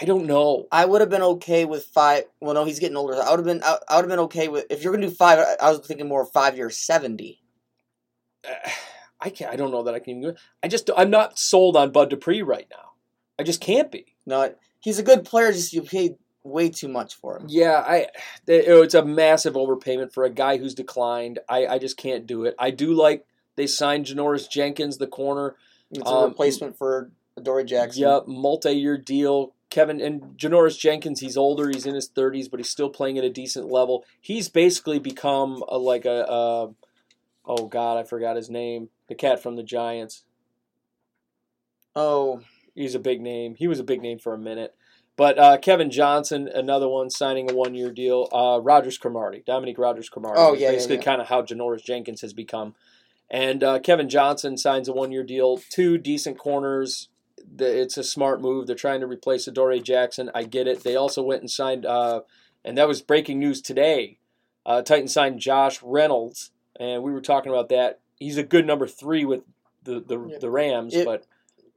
I don't know. I would have been okay with five. Well, no, he's getting older. I would have been. I, I would have been okay with if you're gonna do five. I, I was thinking more five years, seventy. I can't. I don't know that I can even. do it. I just. I'm not sold on Bud Dupree right now. I just can't be. No, he's a good player. Just you paid way too much for him. Yeah, I. oh, It's a massive overpayment for a guy who's declined. I. I just can't do it. I do like they signed Janoris Jenkins, the corner. It's a Um, replacement for Dory Jackson. Yep, multi-year deal. Kevin and Janoris Jenkins. He's older. He's in his 30s, but he's still playing at a decent level. He's basically become a, like a. Uh, oh God, I forgot his name. The cat from the Giants. Oh, He's a big name. He was a big name for a minute. But uh, Kevin Johnson, another one, signing a one-year deal. Uh, Rodgers Cromartie, Dominique Rodgers Cromartie. Oh, yeah, yeah, basically yeah. kind of how Janoris Jenkins has become. And uh, Kevin Johnson signs a one-year deal. Two decent corners. The- It's a smart move. They're trying to replace Adoree' Jackson. I get it. They also went and signed, uh, and that was breaking news today. Uh, Titans signed Josh Reynolds, and we were talking about that. He's a good number three with the the, Yeah. the Rams, It- but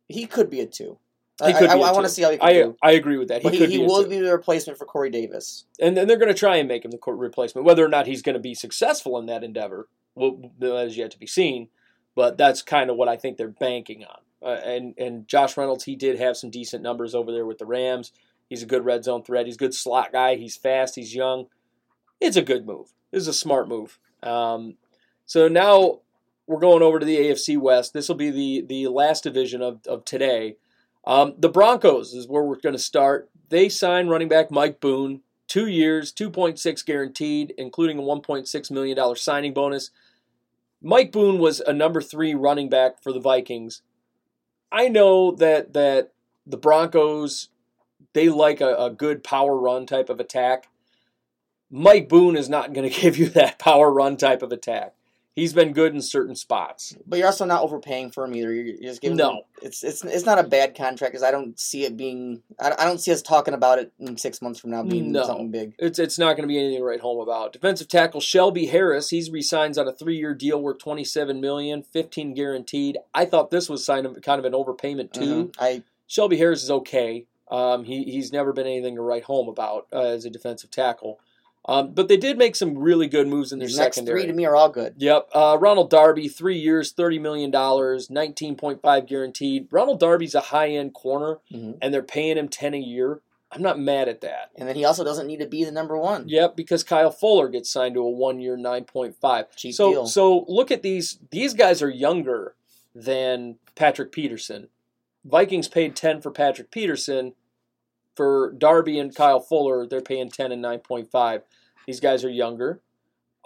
He could be a two. I, I, I want to see how he can I do. I agree with that. He But he, could he be will two. be the replacement for Corey Davis. and then they're going to try and make him the court replacement. Whether or not he's going to be successful in that endeavor, well, that is yet to be seen. But that's kind of what I think they're banking on. Uh, and and Josh Reynolds, he did have some decent numbers over there with the Rams. He's a good red zone threat. He's a good slot guy. He's fast. He's young. It's a good move. This is a smart move. Um, so now we're going over to the AFC West. This will be the the last division of, of today. Um, the Broncos is where we're going to start. They signed running back Mike Boone, two years, 2.6 guaranteed, including a 1.6 million dollar signing bonus. Mike Boone was a number three running back for the Vikings. I know that that the Broncos they like a, a good power run type of attack. Mike Boone is not going to give you that power run type of attack. He's been good in certain spots. But you're also not overpaying for him either. You're, just giving No. him- it's it's it's not a bad contract because I don't see it being. I, I don't see us talking about it in six months from now being No. something big. It's it's not going to be anything to write home about. Defensive tackle Shelby Harris, he's resigns on a three-year deal worth 27 million, 15 guaranteed. I thought this was sign of, kind of an overpayment too. Mhm. I Shelby Harris is okay. Um, he he's never been anything to write home about uh, as a defensive tackle. Um, but they did make some really good moves in their these next secondary. three to me are all good. Yep. Uh, Ronald Darby, three years, $30 million, 19.5 guaranteed. Ronald Darby's a high end corner, Mhm. and they're paying him 10 a year. I'm not mad at that. And then he also doesn't need to be the number one. Yep, because Kyle Fuller gets signed to a one year, 9.5. Cheap so, deal. so look at these. These guys are younger than Patrick Peterson. Vikings paid 10 for Patrick Peterson. For Darby and Kyle Fuller, they're paying 10 and 9.5. These guys are younger.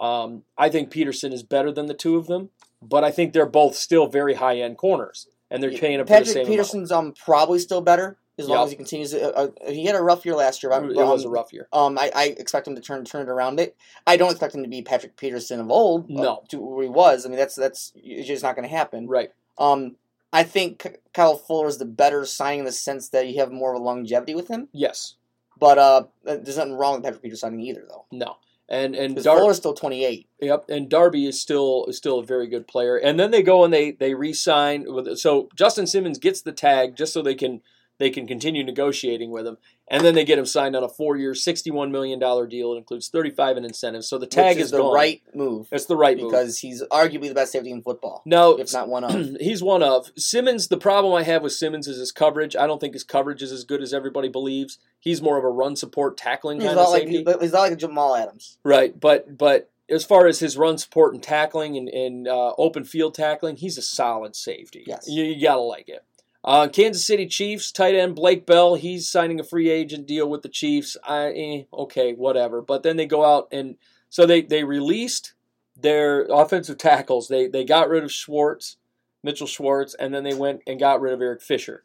Um, I think Peterson is better than the two of them, but I think they're both still very high end corners, and they're paying him for the Patrick same Peterson's um probably still better as long Yep. as he continues. Uh, uh, he had a rough year last year. but It was a um, rough year. Um, I, I expect him to turn turn it around. They, I don't expect him to be Patrick Peterson of old. No. to where he was. I mean, that's that's it's just not going to happen. Right. Um, I think Kyle Fuller is the better signing in the sense that you have more of a longevity with him. Yes. But uh, there's nothing wrong with Patrick Peterson signing either, though. No. And and Dar- Fuller's still 28. Yep, and Darby is still is still a very good player. And then they go and they they re-sign with so Justin Simmons gets the tag just so they can they can continue negotiating with him. And then they get him signed on a four-year, sixty-one million dollar deal. It includes thirty-five in incentives. So the tag is is the gone. right move It's the right move. because he's arguably the best safety in football, No, if not one of. he's one of Simmons. The problem I have with Simmons is his coverage. I don't think his coverage is as good as everybody believes. He's more of a run support tackling He's kind of not like safety. he's not like Jamal Adams. Right, but but as far as his run support and tackling and, and uh, open field tackling, he's a solid safety. Yes. you, you gotta like it. Uh, Kansas City Chiefs tight end Blake Bell, he's signing a free agent deal with the Chiefs. I eh, okay, whatever. But then they go out and so they they released their offensive tackles. They they got rid of Schwartz, Mitchell Schwartz, and then they went and got rid of Eric Fisher.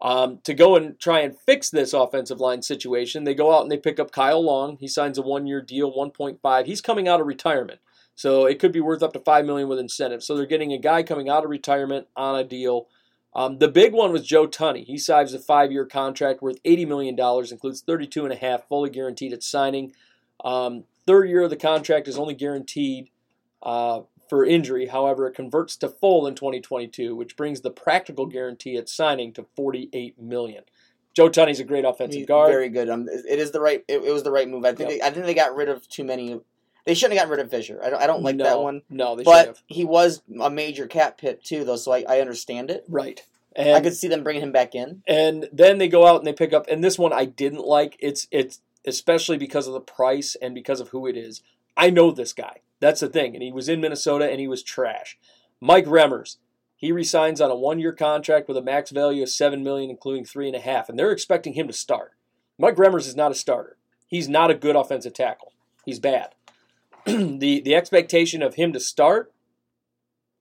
Um, to go and try and fix this offensive line situation, they go out and they pick up Kyle Long. He signs a one-year deal, 1.5. He's coming out of retirement, so it could be worth up to five million with incentives. So they're getting a guy coming out of retirement on a deal. Um, the big one was Joe Thuney. He signs a five-year contract worth $80 million, includes 32 and a half, fully guaranteed at signing. Um, third year of the contract is only guaranteed uh, for injury. However, it converts to full in 2022, which brings the practical guarantee at signing to 48 million. Joe Thuney's a great offensive He's guard. very good. Um, it is the right. It, it was the right move. I think. Yep. They, I think they got rid of too many. They shouldn't have gotten rid of Fisher. I don't. I don't like no, that one. No, they should But have. he was a major cap hit too, though. So I, I understand it. Right. I could see them bringing him back in. and then they go out and they pick up and this one I didn't like. It's it's especially because of the price and because of who it is. I know this guy. That's the thing. And he was in Minnesota and he was trash. Mike Remmers. He resigns on a one-year contract with a max value of seven million, including three and a half, and they're expecting him to start. Mike Remmers is not a starter. He's not a good offensive tackle. He's bad. the the expectation of him to start,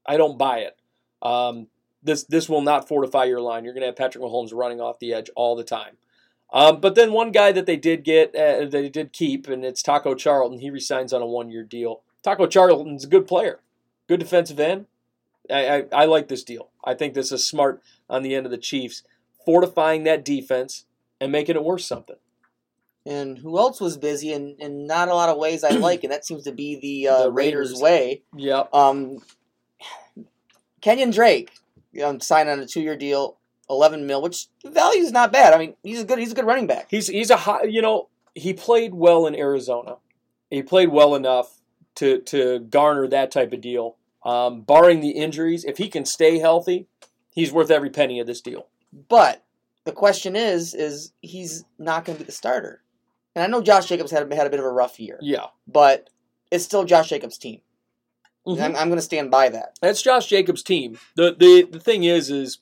I don't buy it. Um, this this will not fortify your line. You're going to have Patrick Mahomes running off the edge all the time. Um, but then one guy that they did get, uh, they did keep, and it's Taco Charlton. He resigns on a one-year deal. Taco Charlton's a good player, good defensive end. I, I, I like this deal. I think this is smart on the end of the Chiefs, fortifying that defense and making it worth something. And who else was busy and in not a lot of ways I like, and that seems to be the, uh, The Raiders. Raiders. way. Yep. Um, Kenyon Drake um, signed on a two-year deal, eleven mil, which the value is not bad. I mean, he's a good he's a good running back. He's he's a high, you know he played well in Arizona. He played well enough to to garner that type of deal. Um, barring the injuries, if he can stay healthy, he's worth every penny of this deal. But the question is, is he's not going to be the starter. And I know Josh Jacobs had had a bit of a rough year, Yeah, but it's still Josh Jacobs' team. Mhm. I'm, I'm going to stand by that. that's Josh Jacobs' team. the the The thing is, is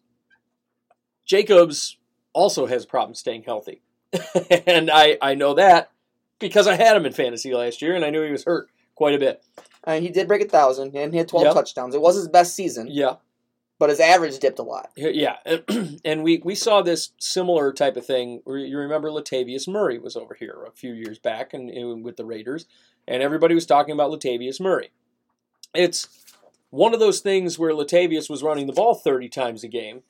Jacobs also has problems staying healthy, and I I know that because I had him in fantasy last year, and I knew he was hurt quite a bit. Mean, he did break a thousand and he had 12 Yep. touchdowns. It was his best season, Yeah, but his average dipped a lot. Yeah, and we we saw this similar type of thing. You remember Latavius Murray was over here a few years back, and, and with the Raiders, and everybody was talking about Latavius Murray. It's one of those things where Latavius was running the ball thirty times a game,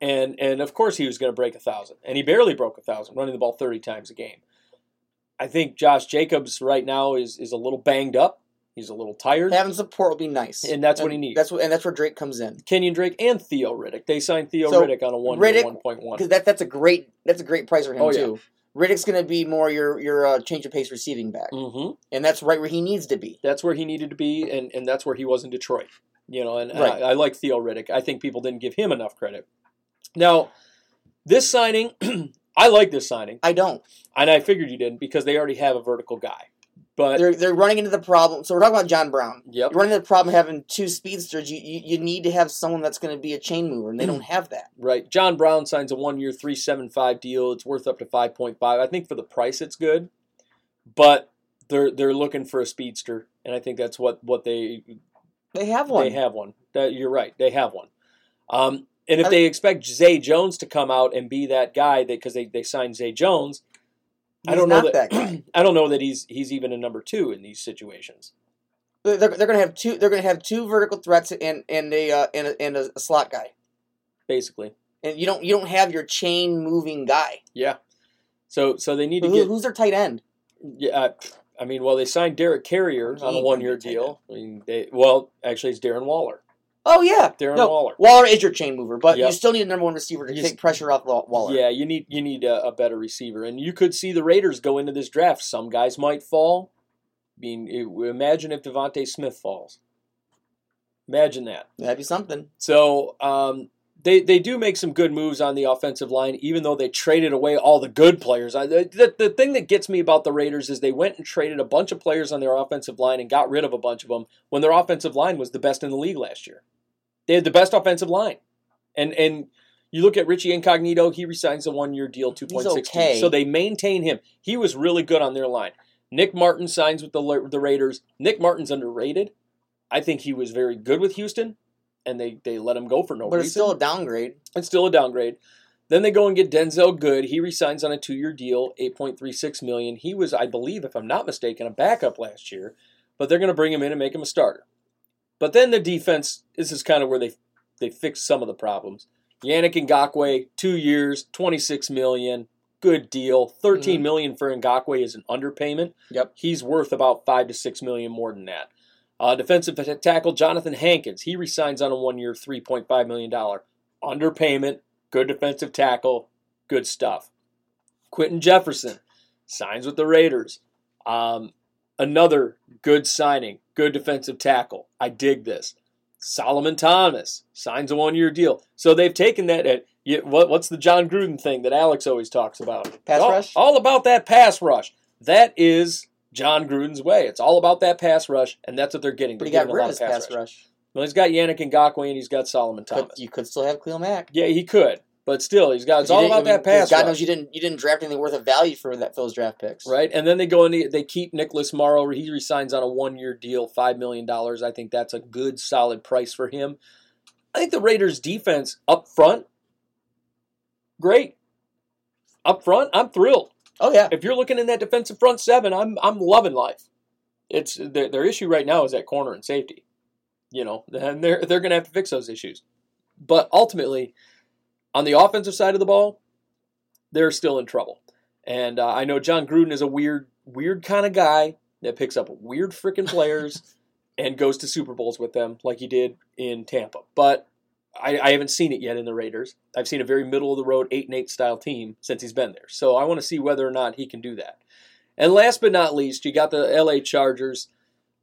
and and of course he was going to break a thousand, and he barely broke a thousand running the ball thirty times a game. I think Josh Jacobs right now is is a little banged up. He's a little tired. Having support will be nice, And that's what he needs. That's what, and that's where Drake comes in. Kenyon Drake and Theo Riddick. They signed Theo So, Riddick on a one Riddick- one point one. Because that that's a great that's a great price for him Oh, yeah. too. Riddick's going to be more your your uh, change of pace receiving back, hmm and that's right where he needs to be. That's where he needed to be, and, and that's where he was in Detroit. You know, and Right. I, I like Theo Riddick. I think people didn't give him enough credit. Now, this signing, I like this signing, I don't. and I figured you didn't because they already have a vertical guy. But They're they're running into the problem. So we're talking about John Brown. yep, You're running into the problem having two speedsters. You, you you need to have someone that's going to be a chain mover, and they don't have that. right. John Brown signs a three seven five deal. It's worth up to five point five. I think for the price, it's good, but they're they're looking for a speedster, and I think that's what what they They have one. They have one. That you're right. They have one. Um, and if I- they expect Zay Jones to come out and be that guy, because they, they signed Zay Jones, I don't know that, that guy. I don't know that he's he's even a number two in these situations. They're, they're going to have two. They're going to have two vertical threats and and a uh, and a, and a, slot guy. Basically, And you don't you don't have your chain moving guy. yeah. So so they need to Who, get. who's their tight end? Yeah, uh, I mean, well, they signed Derek Carrier on a one-year deal. I mean, they well, actually, it's Darren Waller. Oh yeah, Darren no, Waller. Waller is your chain mover, but Yep. you still need a number one receiver to You take s- pressure off Wa- Waller. Yeah, you need you need a, a better receiver, and you could see the Raiders go into this draft. Some guys might fall. I mean, imagine if DeVonta Smith falls. Imagine that. that'd be something. So um, they they do make some good moves on the offensive line, even though they traded away all the good players. I, the the thing that gets me about the Raiders is they went and traded a bunch of players on their offensive line and got rid of a bunch of them when their offensive line was the best in the league last year. They had the best offensive line, and and you look at Richie Incognito, he resigns a one year deal, two point six okay. So they maintain him. He was really good on their line. Nick Martin signs with the the Raiders. Nick Martin's underrated. I think he was very good with Houston, and they, they let him go for no reason. but it's still a downgrade. It's still a downgrade. Then they go and get Denzelle Good. He resigns on a two-year deal, eight point three six million. He was, I believe, if I'm not mistaken, a backup last year, but they're going to bring him in and make him a starter. But then the defense. This is kind of where they they fix some of the problems. Yannick Ngakoue, two years, twenty six million, good deal. Thirteen Mhm. million for Ngakoue is an underpayment. Yep. He's worth about five to six million more than that. Uh, defensive tackle Jonathan Hankins, he resigns on a one-year, three point five million dollar underpayment. Good defensive tackle, good stuff. Quinton Jefferson signs with the Raiders. Um, another good signing, good defensive tackle. I dig this. Solomon Thomas signs a one-year deal. So they've taken that. At, you, what, what's the Jon Gruden thing that Alex always talks about? Pass all, rush? All about that pass rush. That is Jon Gruden's way. It's all about that pass rush, and that's what they're getting. But They're he got rid of his pass rush. Well, he's got Yannick Ngakoue and he's got Solomon Thomas. But you could still have Khalil Mack. Yeah, he could, but still, he's got. It's all about I mean, that pass. God rush, knows you didn't you didn't draft anything worth of value for that those draft picks. right? And then they go and they, they keep Nicholas Morrow. He resigns on a one-year deal, five million dollars. I think that's a good, solid price for him. I think the Raiders' defense up front, great. up front, I'm thrilled. Oh yeah. If you're looking in that defensive front seven, I'm I'm loving life. It's their, their issue right now is at corner and safety. You know, and they're they're going to have to fix those issues. But ultimately, on the offensive side of the ball, they're still in trouble. And uh, I know Jon Gruden is a weird weird kind of guy that picks up weird freaking players and goes to Super Bowls with them like he did in Tampa. But I, I haven't seen it yet in the Raiders. I've seen a very middle of the road eight and eight style team since he's been there. So I want to see whether or not he can do that. And last but not least, you got the LA Chargers.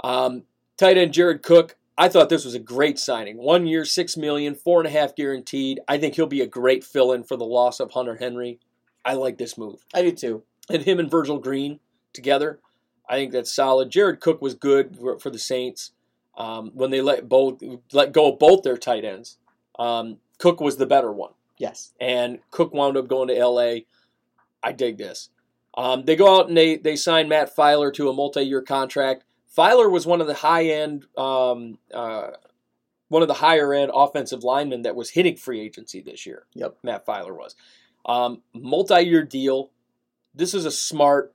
Um, tight end Jared Cook. I thought this was a great signing. One year, six million, four and a half guaranteed. I think he'll be a great fill-in for the loss of Hunter Henry. I like this move. I do too. And him and Virgil Green together, I think that's solid. Jared Cook was good for, the Saints um, when they let both let go of both their tight ends. Um, Cook was the better one, Yes. and Cook wound up going to L.A. I dig this. Um, they go out and they they sign Matt Feiler to a multi-year contract. Feiler was one of the high-end, um, uh, one of the higher-end offensive linemen that was hitting free agency this year. Yep. Matt Feiler was. Um, multi-year deal. This is a smart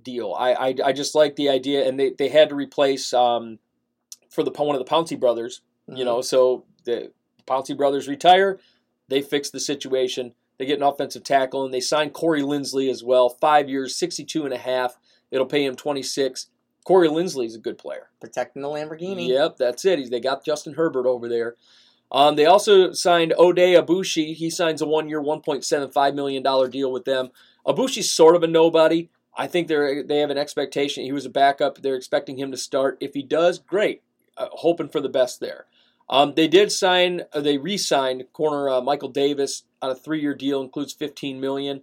deal. I, I I just like the idea, and they, they had to replace um, for the one of the Pouncey brothers. You know, so the Pouncey brothers retire. They fix the situation. They get an offensive tackle, and they sign Corey Linsley as well. Five years, 62 and a half. It'll pay him 26. Corey Linsley is a good player. protecting the Lamborghini. Yep, that's it. He's- They got Justin Herbert over there. Um, they also signed Oday Aboushi. He signs a one-year, $1.75 million deal with them. Aboushi's sort of a nobody. I think they're they have an expectation. He was a backup. They're expecting him to start. If he does, great. Uh, hoping for the best there. Um, they did sign. Uh, they re-signed corner uh, Michael Davis on a three-year deal, includes 15 million.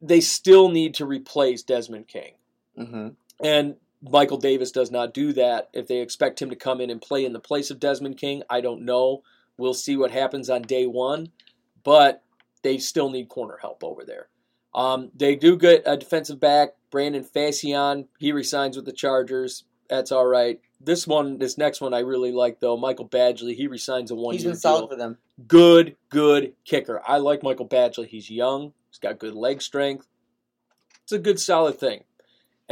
They still need to replace Desmond King. hmm And Michael Davis does not do that. If they expect him to come in and play in the place of Desmond King, I don't know. We'll see what happens on day one, but they still need corner help over there. Um, they do get a defensive back, Brandon Facyson. He resigns with the Chargers. That's all right. This one, this next one, I really like though. Michael Badgley. He resigns a He's one-year been solid deal for them. good, good kicker. I like Michael Badgley. He's young. He's got good leg strength. It's a good, solid thing.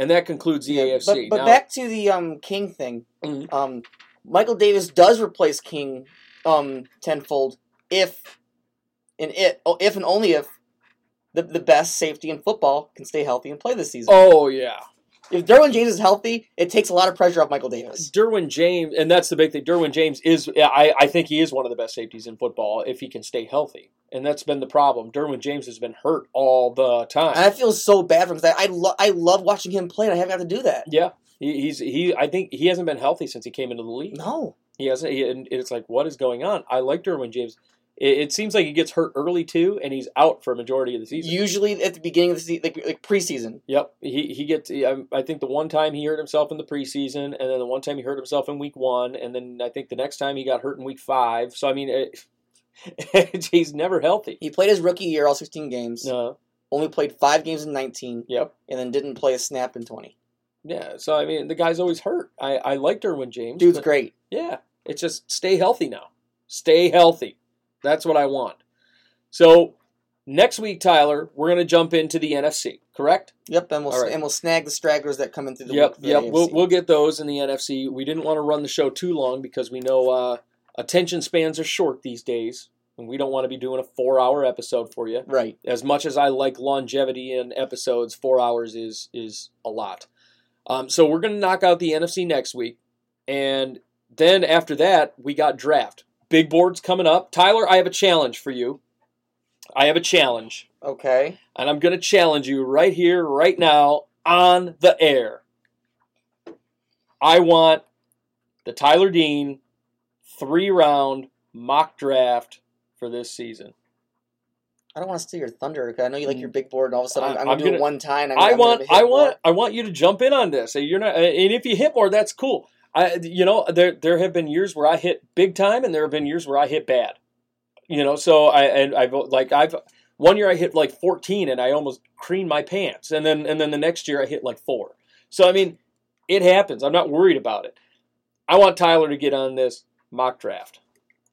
And that concludes the Yeah, AFC. But, but now, back to the um King thing. Mhm. Um, Michael Davis does replace King um tenfold if and it oh, if and only if the the best safety in football can stay healthy and play this season. oh yeah, If Derwin James is healthy, it takes a lot of pressure off Michael Davis. Derwin James, and that's the big thing. Derwin James is, I, I think he is one of the best safeties in football if he can stay healthy, and that's been the problem. Derwin James has been hurt all the time. And I feel so bad for him because I I, lo- I love watching him play. and I haven't got to do that. yeah, he, he's he. I think he hasn't been healthy since he came into the league. No, He hasn't. He, and it's like, what is going on? I like Derwin James. It, it seems like he gets hurt early too, and he's out for a majority of the season. usually at the beginning of the season, like, like preseason. Yep, he he gets. I, um, I think the one time he hurt himself in the preseason, and then the one time he hurt himself in week one, and then I think the next time he got hurt in week five. So I mean, it, he's never healthy. He played his rookie year, all 16 games. No. Only played five games in 19, Yep. and then didn't play a snap in 20. Yeah. So I mean, the guy's always hurt. I I like Derwin James. Dude's great. Yeah, it's just stay healthy now. Stay healthy. That's what I want. So next week, Tyler, we're gonna jump into the NFC. Correct? Yep, and we'll right. and we'll snag the stragglers that come in through the Yep, week yep. We'll we'll get those in the NFC. We didn't want to run the show too long because we know uh, attention spans are short these days, and we don't want to be doing a four-hour episode for you. right. As much as I like longevity in episodes, four hours is is a lot. Um, so we're gonna knock out the NFC next week, and then after that we got draft. Big boards coming up. Tyler, I have a challenge for you. I have a challenge Okay. and I'm going to challenge you right here, right now, on the air. I want the Tyler Dean three round mock draft for this season. I don't want to steal your thunder because I know you like your big board, and all of a sudden I'm, I'm I'm gonna do it one time. I'm, I want, I more. want, I want you to jump in on this. You're not, and if you hit more, that's cool. I, you know, there there have been years where I hit big time, and there have been years where I hit bad. You know, so I and I've like I've one year I hit like 14, and I almost creamed my pants, and then and then the next year I hit like four. So I mean, it happens. I'm not worried about it. I want Tyler to get on this mock draft.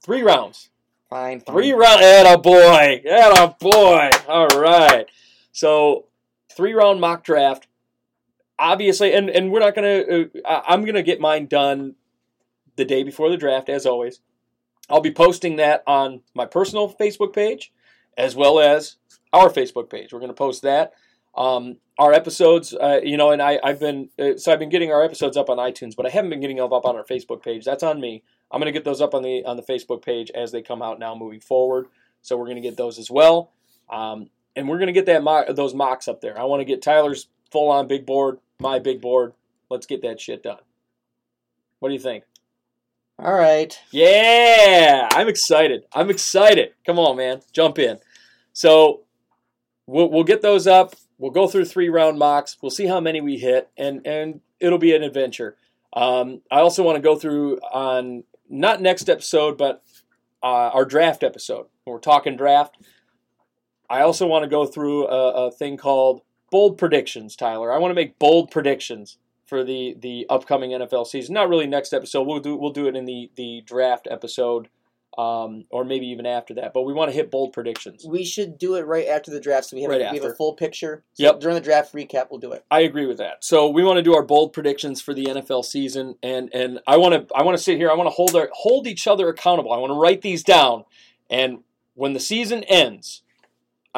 Three rounds, Fine. fine. Three round, a boy, a boy. All right. So three round mock draft. Obviously, and and we're not gonna. Uh, I- I'm gonna get mine done the day before the draft, as always. I'll be posting that on my personal Facebook page, as well as our Facebook page. We're gonna post that. Um, our episodes, uh, you know, and I, I've been uh, so I've been getting our episodes up on iTunes, but I haven't been getting them up on our Facebook page. That's on me. I'm going to get those up on the on the Facebook page as they come out now moving forward. So we're going to get those as well, um, and we're going to get that mock, those mocks up there. I want to get Tyler's full on big board, my big board. Let's get that shit done. What do you think? All right. Yeah, I'm excited. I'm excited. Come on, man, jump in. So we'll we'll get those up. We'll go through three round mocks. We'll see how many we hit, and and it'll be an adventure. Um, I also want to go through on not next episode, but uh, our draft episode. When we're talking draft, I also want to go through a, a thing called bold predictions. Tyler, I want to make bold predictions for the the upcoming NFL season. Not really next episode. We'll do we'll do it in the the draft episode, um, or maybe even after that. But we want to hit bold predictions. We should do it right after the draft so we have, Right a, we have a full picture. So Yep. During the draft recap, we'll do it. I agree with that. So we want to do our bold predictions for the NFL season, and and I want to I want to sit here. I want to hold our hold each other accountable. I want to write these down, and when the season ends,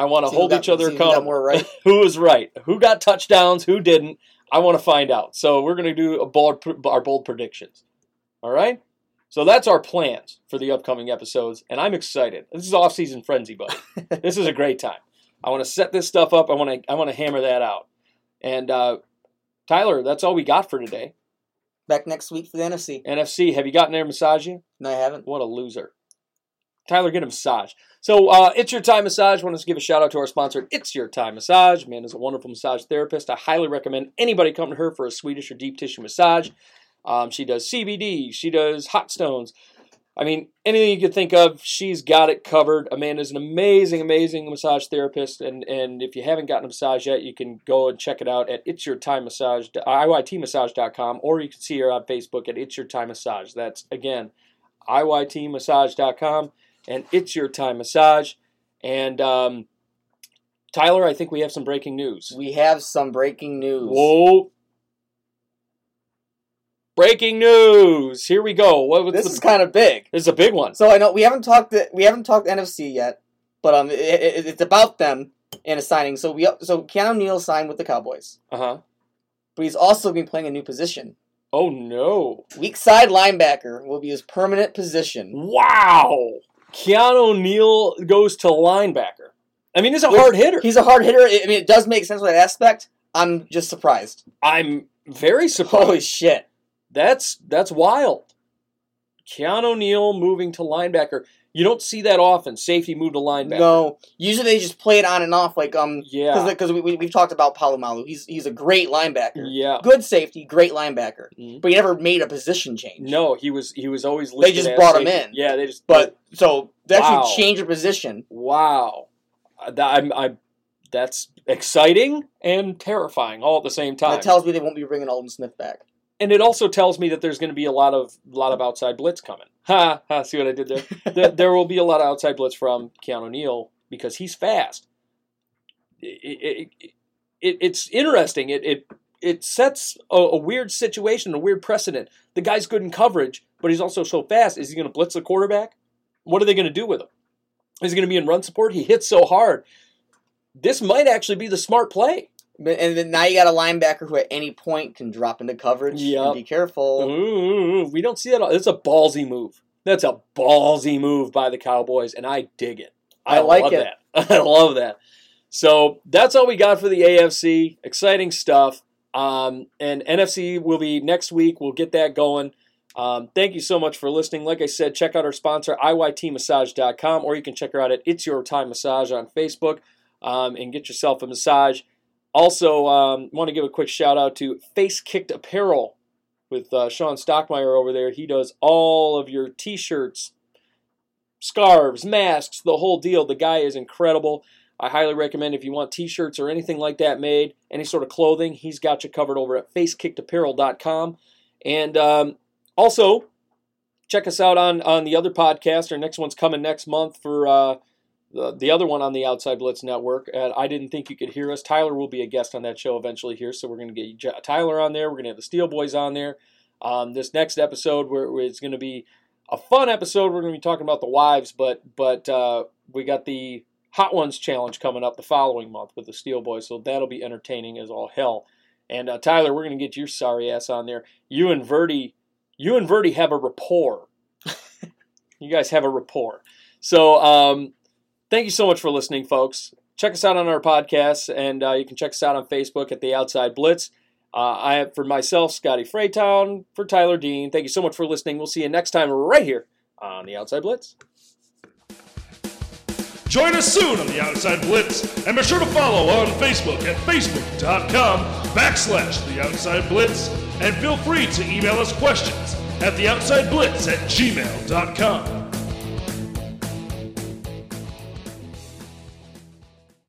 I want to hold got- each other who accountable. more right. who was right? Who got touchdowns? Who didn't? I want to find out. So we're going to do a bold our bold predictions. All right. So that's our plans for the upcoming episodes, and I'm excited. This is off season frenzy, buddy. this is a great time. I want to set this stuff up. I want to I want to hammer that out. And uh, Tyler, that's all we got for today. Back next week for the NFC. NFC, have you gotten there massage you? No, I haven't. What a loser. Tyler, get a massage. So, uh, It's Your Time Massage. want to give a shout out to our sponsor, It's Your Time Massage. Amanda's a wonderful massage therapist. I highly recommend anybody come to her for a Swedish or deep tissue massage. Um, she does CBD, she does hot stones. I mean, anything you could think of, she's got it covered. Amanda's an amazing, amazing massage therapist, and and if you haven't gotten a massage yet, you can go and check it out at it's your time massage iytmassage.com, or you can see her on Facebook at it's your time massage. That's again iytmassage.com and it's your time massage. And um, Tyler, I think we have some breaking news. We have some breaking news. Whoa! Breaking news! Here we go. What was This the, is kind of big. this is a big one. So I know we haven't talked we haven't talked NFC yet, but um, it, it, it's about them and a signing. So we so Keanu Neal signed with the Cowboys, Uh huh. but he's also been playing a new position. Oh no! Weak side linebacker will be his permanent position. Wow! Keanu Neal goes to linebacker. I mean, he's a Which- hard hitter. He's a hard hitter. I mean, it does make sense with that aspect. I'm just surprised. I'm very surprised. Holy shit! That's that's wild. Keanu Neal moving to linebacker. You don't see that often. Safety move to linebacker. No, usually they just play it on and off. Like um, Yeah. because we, we we've talked about Polamalu. He's he's a great linebacker. Yeah. Good safety, great linebacker. Mhm. But he never made a position change. No, he was he was always They just brought him in. Yeah, they just But so they actually change a position. wow. Uh, that, I'm, I that's exciting and terrifying all at the same time. That tells me they won't be bringing Aldon Smith back. And it also tells me that there's going to be a lot of lot of outside blitz coming. Ha! ha see what I did there? there? There will be a lot of outside blitz from Keanu Neal because he's fast. It, it, it, it's interesting. It it it sets a, a weird situation, a weird precedent. The guy's good in coverage, but he's also so fast. Is he going to blitz the quarterback? What are they going to do with him? Is he going to be in run support? He hits so hard. This might actually be the smart play. But- And then now you got a linebacker who at any point can drop into coverage. Yep. Be careful. Ooh, we don't see that. It's a ballsy move. That's a ballsy move by the Cowboys, and I dig it. I, I like love it. that. I love that. So that's all we got for the AFC. Exciting stuff. Um, and NFC will be next week. We'll get that going. Um, thank you so much for listening. Like I said, check out our sponsor, iytmassage.com, or you can check her out at It's Your Time Massage on Facebook um, and get yourself a massage. Also, um, want to give a quick shout out to Face Kicked Apparel with uh, Sean Stockmeyer over there. He does all of your t shirts, scarves, masks, the whole deal. The guy is incredible. I highly recommend if you want t shirts or anything like that made, any sort of clothing, he's got you covered over at facekickedapparel.com. And um, also, check us out on on the other podcast. Our next one's coming next month for uh, the the other one on the Outside Blitz Network. And I didn't think you could hear us. Tyler will be a guest on that show eventually here, so we're going to get Tyler on there. We're going to have the Steel Boys on there. Um, this next episode, where, where it's going to be a fun episode. We're going to be talking about the wives, but but uh, we got the Hot Ones challenge coming up the following month with the Steel Boys, so that'll be entertaining as all hell. And uh, Tyler, we're going to get your sorry ass on there. You and Verdi, you and Verdi have a rapport. you guys have a rapport. So um, thank you so much for listening, folks. Check us out on our podcast, and uh, you can check us out on Facebook at the Outside Blitz. Uh, I for myself, Scotty Freytown, for Tyler Dean. Thank you so much for listening. We'll see you next time right here on the Outside Blitz. Join us soon on the Outside Blitz, and be sure to follow on Facebook at facebook.com backslash the Outside Blitz, and feel free to email us questions at the Outside Blitz at gmail.com.